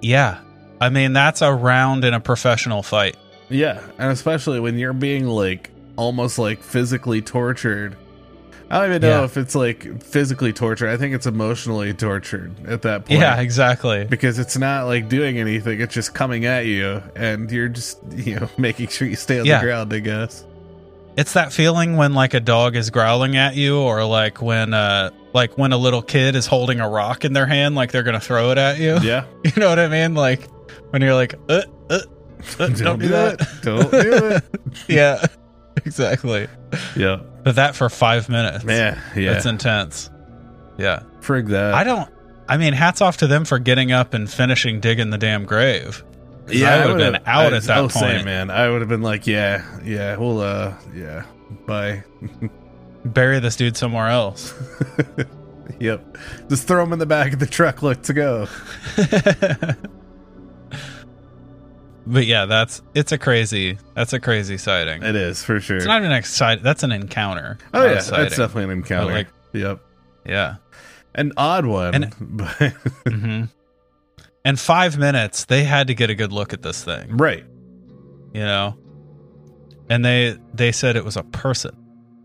[SPEAKER 3] yeah. I mean, that's a round in a professional fight.
[SPEAKER 4] Yeah, and especially when you're being like almost like physically tortured. I don't even know
[SPEAKER 3] Yeah.
[SPEAKER 4] if it's like physically tortured. I think it's emotionally tortured at that point.
[SPEAKER 3] Yeah, exactly.
[SPEAKER 4] Because it's not like doing anything, it's just coming at you and you're just, you know, [LAUGHS] making sure you stay on
[SPEAKER 3] Yeah.
[SPEAKER 4] the ground, I guess.
[SPEAKER 3] It's that feeling when like a dog is growling at you, or like when uh like when a little kid is holding a rock in their hand, like they're gonna throw it at you.
[SPEAKER 4] Yeah. [LAUGHS]
[SPEAKER 3] You know what I mean? Like when you're like, uh, uh, uh, [LAUGHS] don't, do that.
[SPEAKER 4] Don't do it.
[SPEAKER 3] yeah, [LAUGHS] exactly.
[SPEAKER 4] yeah.
[SPEAKER 3] But that for five minutes.
[SPEAKER 4] Man, yeah.
[SPEAKER 3] That's intense. Yeah.
[SPEAKER 4] Frig that.
[SPEAKER 3] I don't I mean, hats off to them for getting up and finishing digging the damn grave. Yeah. I would've been
[SPEAKER 4] would've-
[SPEAKER 3] out
[SPEAKER 4] I-
[SPEAKER 3] at that
[SPEAKER 4] same,
[SPEAKER 3] point.
[SPEAKER 4] man. I would have been like, yeah, yeah, we'll, uh, yeah, bye. [LAUGHS]
[SPEAKER 3] Bury this dude somewhere else. [LAUGHS]
[SPEAKER 4] Yep. Just throw him in the back of the truck. Let's go.
[SPEAKER 3] But yeah, that's it's a crazy that's a crazy sighting.
[SPEAKER 4] It is for sure.
[SPEAKER 3] It's not even exciting. That's an encounter.
[SPEAKER 4] oh yeah, that's definitely an encounter.
[SPEAKER 3] Like-
[SPEAKER 4] yep.
[SPEAKER 3] yeah.
[SPEAKER 4] An odd one,
[SPEAKER 3] And-
[SPEAKER 4] but [LAUGHS]
[SPEAKER 3] hmm And five minutes, they had to get a good look at this thing.
[SPEAKER 4] right.
[SPEAKER 3] you know and they they said it was a person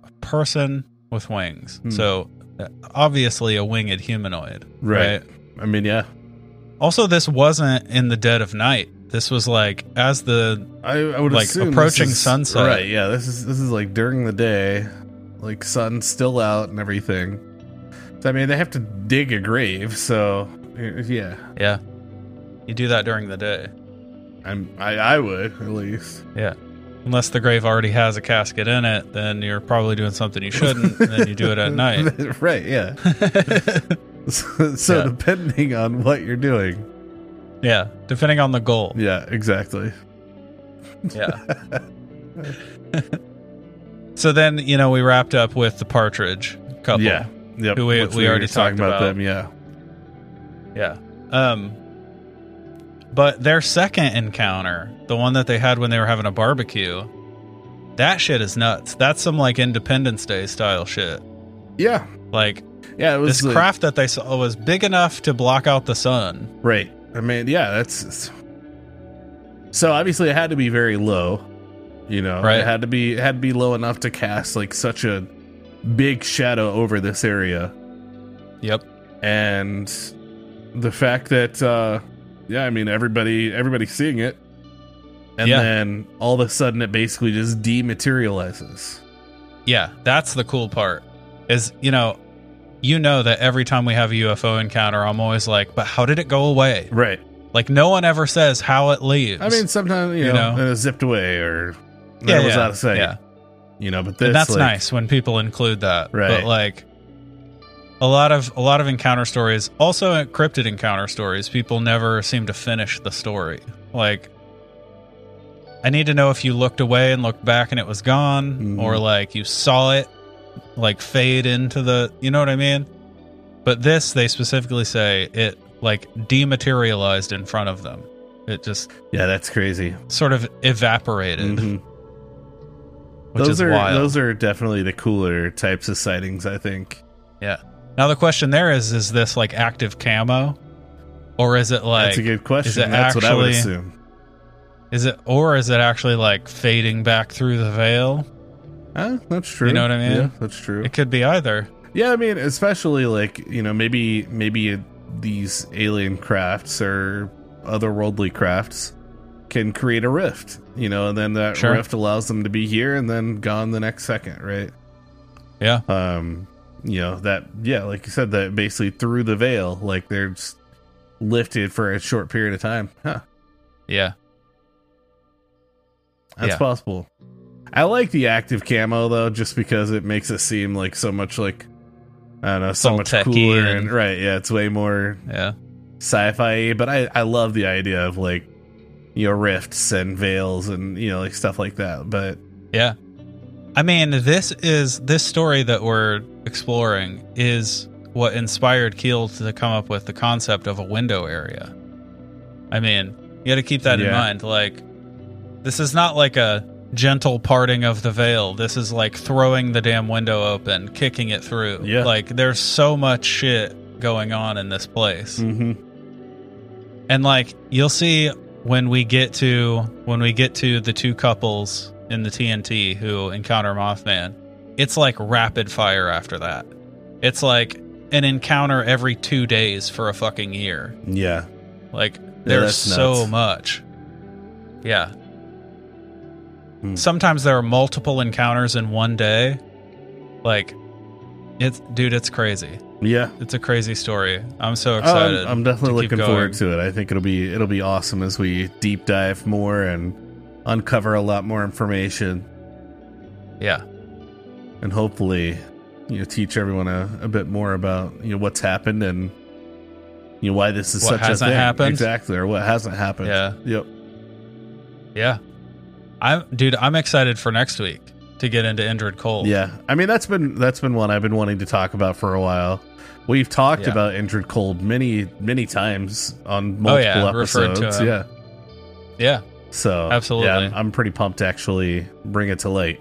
[SPEAKER 3] a person with wings
[SPEAKER 4] Hmm.
[SPEAKER 3] so uh, obviously a winged humanoid
[SPEAKER 4] Right. I mean, yeah.
[SPEAKER 3] also this wasn't in the dead of night this was like as the
[SPEAKER 4] I, I would
[SPEAKER 3] Like, approaching
[SPEAKER 4] is-
[SPEAKER 3] sunset.
[SPEAKER 4] Right. Yeah. This is this is like during the day, like sun's still out and everything. So I mean, they have to dig a grave. So yeah,
[SPEAKER 3] yeah you do that during the day
[SPEAKER 4] I'm I I would at least.
[SPEAKER 3] yeah unless the grave already has a casket in it, then you're probably doing something you shouldn't, and then you do it at [LAUGHS] night.
[SPEAKER 4] right, yeah. so [LAUGHS] [LAUGHS] so
[SPEAKER 3] Yeah.
[SPEAKER 4] depending on what you're doing.
[SPEAKER 3] Yeah, depending on the goal.
[SPEAKER 4] Yeah, exactly.
[SPEAKER 3] Yeah. [LAUGHS] so then, you know, we wrapped up with the partridge couple.
[SPEAKER 4] Yeah. Yep.
[SPEAKER 3] Who we-
[SPEAKER 4] which
[SPEAKER 3] we already talked
[SPEAKER 4] about,
[SPEAKER 3] about.
[SPEAKER 4] them, yeah.
[SPEAKER 3] Yeah. Um but their second encounter, the one that they had when they were having a barbecue, that shit is nuts. That's some like Independence Day style shit.
[SPEAKER 4] Yeah.
[SPEAKER 3] Like
[SPEAKER 4] Yeah, it was
[SPEAKER 3] this
[SPEAKER 4] like-
[SPEAKER 3] craft that they saw was big enough to block out the sun.
[SPEAKER 4] Right. I mean, yeah, that's so obviously it had to be very low. You know,
[SPEAKER 3] Right.
[SPEAKER 4] it had to be it had to be low enough to cast like such a big shadow over this area.
[SPEAKER 3] Yep.
[SPEAKER 4] And the fact that uh yeah, I mean everybody everybody's seeing it. And
[SPEAKER 3] Yeah.
[SPEAKER 4] then all of a sudden it basically just dematerializes.
[SPEAKER 3] Yeah, that's the cool part. Is you know, you know that every time we have a UFO encounter, I'm always like, but how did it go away?
[SPEAKER 4] Right.
[SPEAKER 3] Like no one ever says how it leaves.
[SPEAKER 4] I mean sometimes you,
[SPEAKER 3] You
[SPEAKER 4] know,
[SPEAKER 3] know?
[SPEAKER 4] it zipped away or
[SPEAKER 3] yeah,
[SPEAKER 4] was
[SPEAKER 3] yeah,
[SPEAKER 4] out of sight.
[SPEAKER 3] Yeah,
[SPEAKER 4] You know, but this
[SPEAKER 3] and that's
[SPEAKER 4] like,
[SPEAKER 3] nice when people include that.
[SPEAKER 4] Right.
[SPEAKER 3] But like a lot of a lot of encounter stories, also encrypted encounter stories, people never seem to finish the story. Like I need to know if you looked away and looked back and it was gone,
[SPEAKER 4] Mhm.
[SPEAKER 3] or like you saw it like fade into the you know what I mean? But this they specifically say it like dematerialized in front of them. It just
[SPEAKER 4] Yeah, that's crazy.
[SPEAKER 3] sort of evaporated,
[SPEAKER 4] Mhm.
[SPEAKER 3] which
[SPEAKER 4] those are
[SPEAKER 3] wild.
[SPEAKER 4] those are definitely the cooler types of sightings, I think.
[SPEAKER 3] Yeah. Now the question there is: Is this like active camo, or is it like
[SPEAKER 4] that's a good question. That's what I would assume.
[SPEAKER 3] is it or is it actually like fading back through the veil?
[SPEAKER 4] Huh? That's true.
[SPEAKER 3] You know what I mean?
[SPEAKER 4] Yeah, that's true.
[SPEAKER 3] It could be either.
[SPEAKER 4] Yeah, I mean, especially like you know, maybe maybe these alien crafts or otherworldly crafts can create a rift, you know, and then that
[SPEAKER 3] Sure.
[SPEAKER 4] rift allows them to be here and then gone the next second, right?
[SPEAKER 3] Yeah.
[SPEAKER 4] Um, you know that yeah, like you said, that basically through the veil, like they're just lifted for a short period of time. Huh?
[SPEAKER 3] Yeah.
[SPEAKER 4] That's
[SPEAKER 3] Yeah.
[SPEAKER 4] possible. I like the active camo though, just because it makes it seem like so much like I don't know, so
[SPEAKER 3] all
[SPEAKER 4] much cooler
[SPEAKER 3] and-
[SPEAKER 4] and, right. Yeah, it's way more
[SPEAKER 3] Yeah.
[SPEAKER 4] sci-fi. But I I love the idea of like you know rifts and veils and you know like stuff like that. But
[SPEAKER 3] Yeah. I mean, this is this story that we're exploring is what inspired Keel to come up with the concept of a window area. I mean, you got to keep that in mind. Like, this is not like a gentle parting of the veil. This is like throwing the damn window open, kicking it through.
[SPEAKER 4] Yeah.
[SPEAKER 3] Like, there's so much shit going on in this place.
[SPEAKER 4] mhm.
[SPEAKER 3] And like you'll see when we get to when we get to the two couples in the TNT who encounter Mothman, it's like rapid fire after that. It's like an encounter every 2 days for a fucking year.
[SPEAKER 4] yeah,
[SPEAKER 3] Like there's
[SPEAKER 4] that's
[SPEAKER 3] so much. Yeah.
[SPEAKER 4] Hmm.
[SPEAKER 3] Sometimes there are multiple encounters in one day. Like it's dude, it's crazy.
[SPEAKER 4] yeah.
[SPEAKER 3] It's a crazy story. I'm so excited.
[SPEAKER 4] I'm, I'm definitely looking forward to it. I think it'll be it'll be awesome as we deep dive more and uncover a lot more information
[SPEAKER 3] Yeah.
[SPEAKER 4] and hopefully you know teach everyone a, a bit more about you know what's happened and you know why this is
[SPEAKER 3] What
[SPEAKER 4] such a thing
[SPEAKER 3] happened.
[SPEAKER 4] exactly or what hasn't happened
[SPEAKER 3] Yeah.
[SPEAKER 4] yep
[SPEAKER 3] Yeah. I'm dude, I'm excited for next week to get into Indrid Cold.
[SPEAKER 4] yeah i mean that's been that's been one i've been wanting to talk about for a while we've talked
[SPEAKER 3] Yeah.
[SPEAKER 4] about Indrid Cold many many times on
[SPEAKER 3] Oh, yeah,
[SPEAKER 4] multiple episodes yeah
[SPEAKER 3] Yeah.
[SPEAKER 4] so
[SPEAKER 3] Absolutely.
[SPEAKER 4] yeah, I'm, I'm pretty pumped to actually bring it to light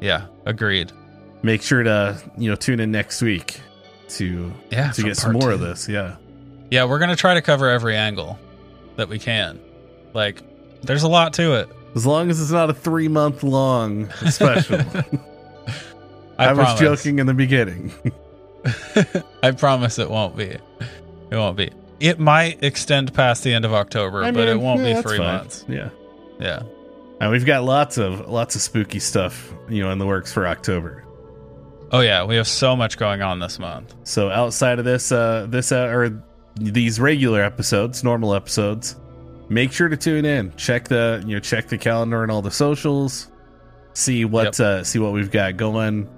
[SPEAKER 3] Yeah. Agreed.
[SPEAKER 4] make sure to you know tune in next week to
[SPEAKER 3] Yeah.
[SPEAKER 4] to get some more
[SPEAKER 3] two.
[SPEAKER 4] of this yeah
[SPEAKER 3] Yeah, we're gonna try to cover every angle that we can. Like, there's a lot to it.
[SPEAKER 4] As long as it's not a three month long special [LAUGHS]
[SPEAKER 3] I,
[SPEAKER 4] I, was joking in the beginning. [LAUGHS]
[SPEAKER 3] I promise it won't be. It won't be. It might extend past the end of October,
[SPEAKER 4] I
[SPEAKER 3] but it won't
[SPEAKER 4] yeah,
[SPEAKER 3] be three
[SPEAKER 4] fine.
[SPEAKER 3] months.
[SPEAKER 4] Yeah.
[SPEAKER 3] Yeah.
[SPEAKER 4] And we've got lots of lots of spooky stuff, you know, in the works for October.
[SPEAKER 3] Oh yeah, we have so much going on this month.
[SPEAKER 4] So outside of this, uh, this uh, or these regular episodes, normal episodes, make sure to tune in. Check the you know check the calendar and all the socials. See what
[SPEAKER 3] Yep.
[SPEAKER 4] uh, see what we've got going.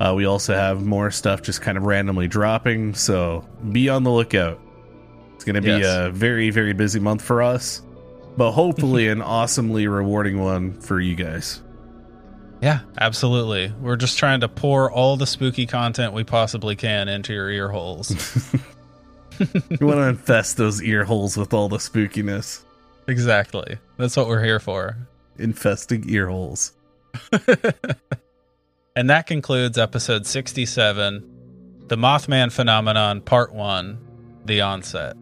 [SPEAKER 4] Uh, we also have more stuff just kind of randomly dropping, so be on the lookout. It's going to be
[SPEAKER 3] Yes.
[SPEAKER 4] a very very busy month for us, but hopefully an [LAUGHS] awesomely rewarding one for you guys.
[SPEAKER 3] Yeah, absolutely. We're just trying to pour all the spooky content we possibly can into your ear holes. [LAUGHS]
[SPEAKER 4] You want to infest those ear holes with all the spookiness,
[SPEAKER 3] exactly. That's what we're here for.
[SPEAKER 4] infesting ear holes. [LAUGHS]
[SPEAKER 3] And that concludes episode 67 The Mothman Phenomenon, Part 1 The Onset.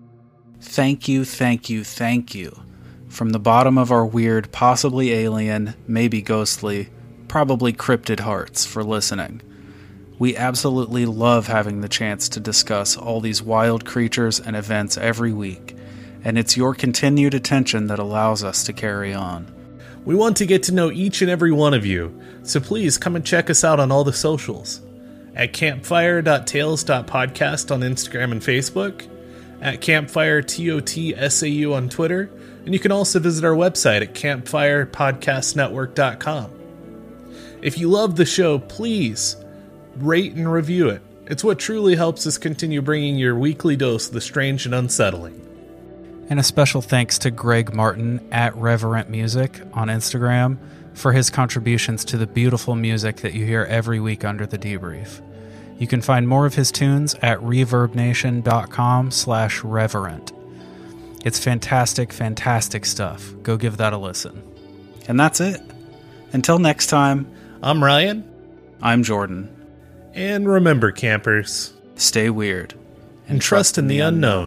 [SPEAKER 5] Thank you, thank you, thank you. From the bottom of our weird, possibly alien, maybe ghostly, probably cryptid hearts for listening. We absolutely love having the chance to discuss all these wild creatures and events every week, and it's your continued attention that allows us to carry on.
[SPEAKER 4] We want to get to know each and every one of you, so please come and check us out on all the socials. At campfire.tales.podcast on Instagram and Facebook, at campfire TOTSAU on Twitter, and you can also visit our website at campfirepodcastnetwork.com. If you love the show, please rate and review it. It's what truly helps us continue bringing your weekly dose of the strange and unsettling.
[SPEAKER 3] And a special thanks to Greg Martin at Reverent Music on Instagram for his contributions to the beautiful music that you hear every week under the debrief. You can find more of his tunes at reverbnation.com slash reverent. It's fantastic, fantastic stuff. Go give that a listen.
[SPEAKER 5] And that's it. Until next time,
[SPEAKER 4] I'm Ryan,
[SPEAKER 5] I'm Jordan.
[SPEAKER 4] and remember, campers,
[SPEAKER 5] Stay weird.
[SPEAKER 4] and trust in the unknown.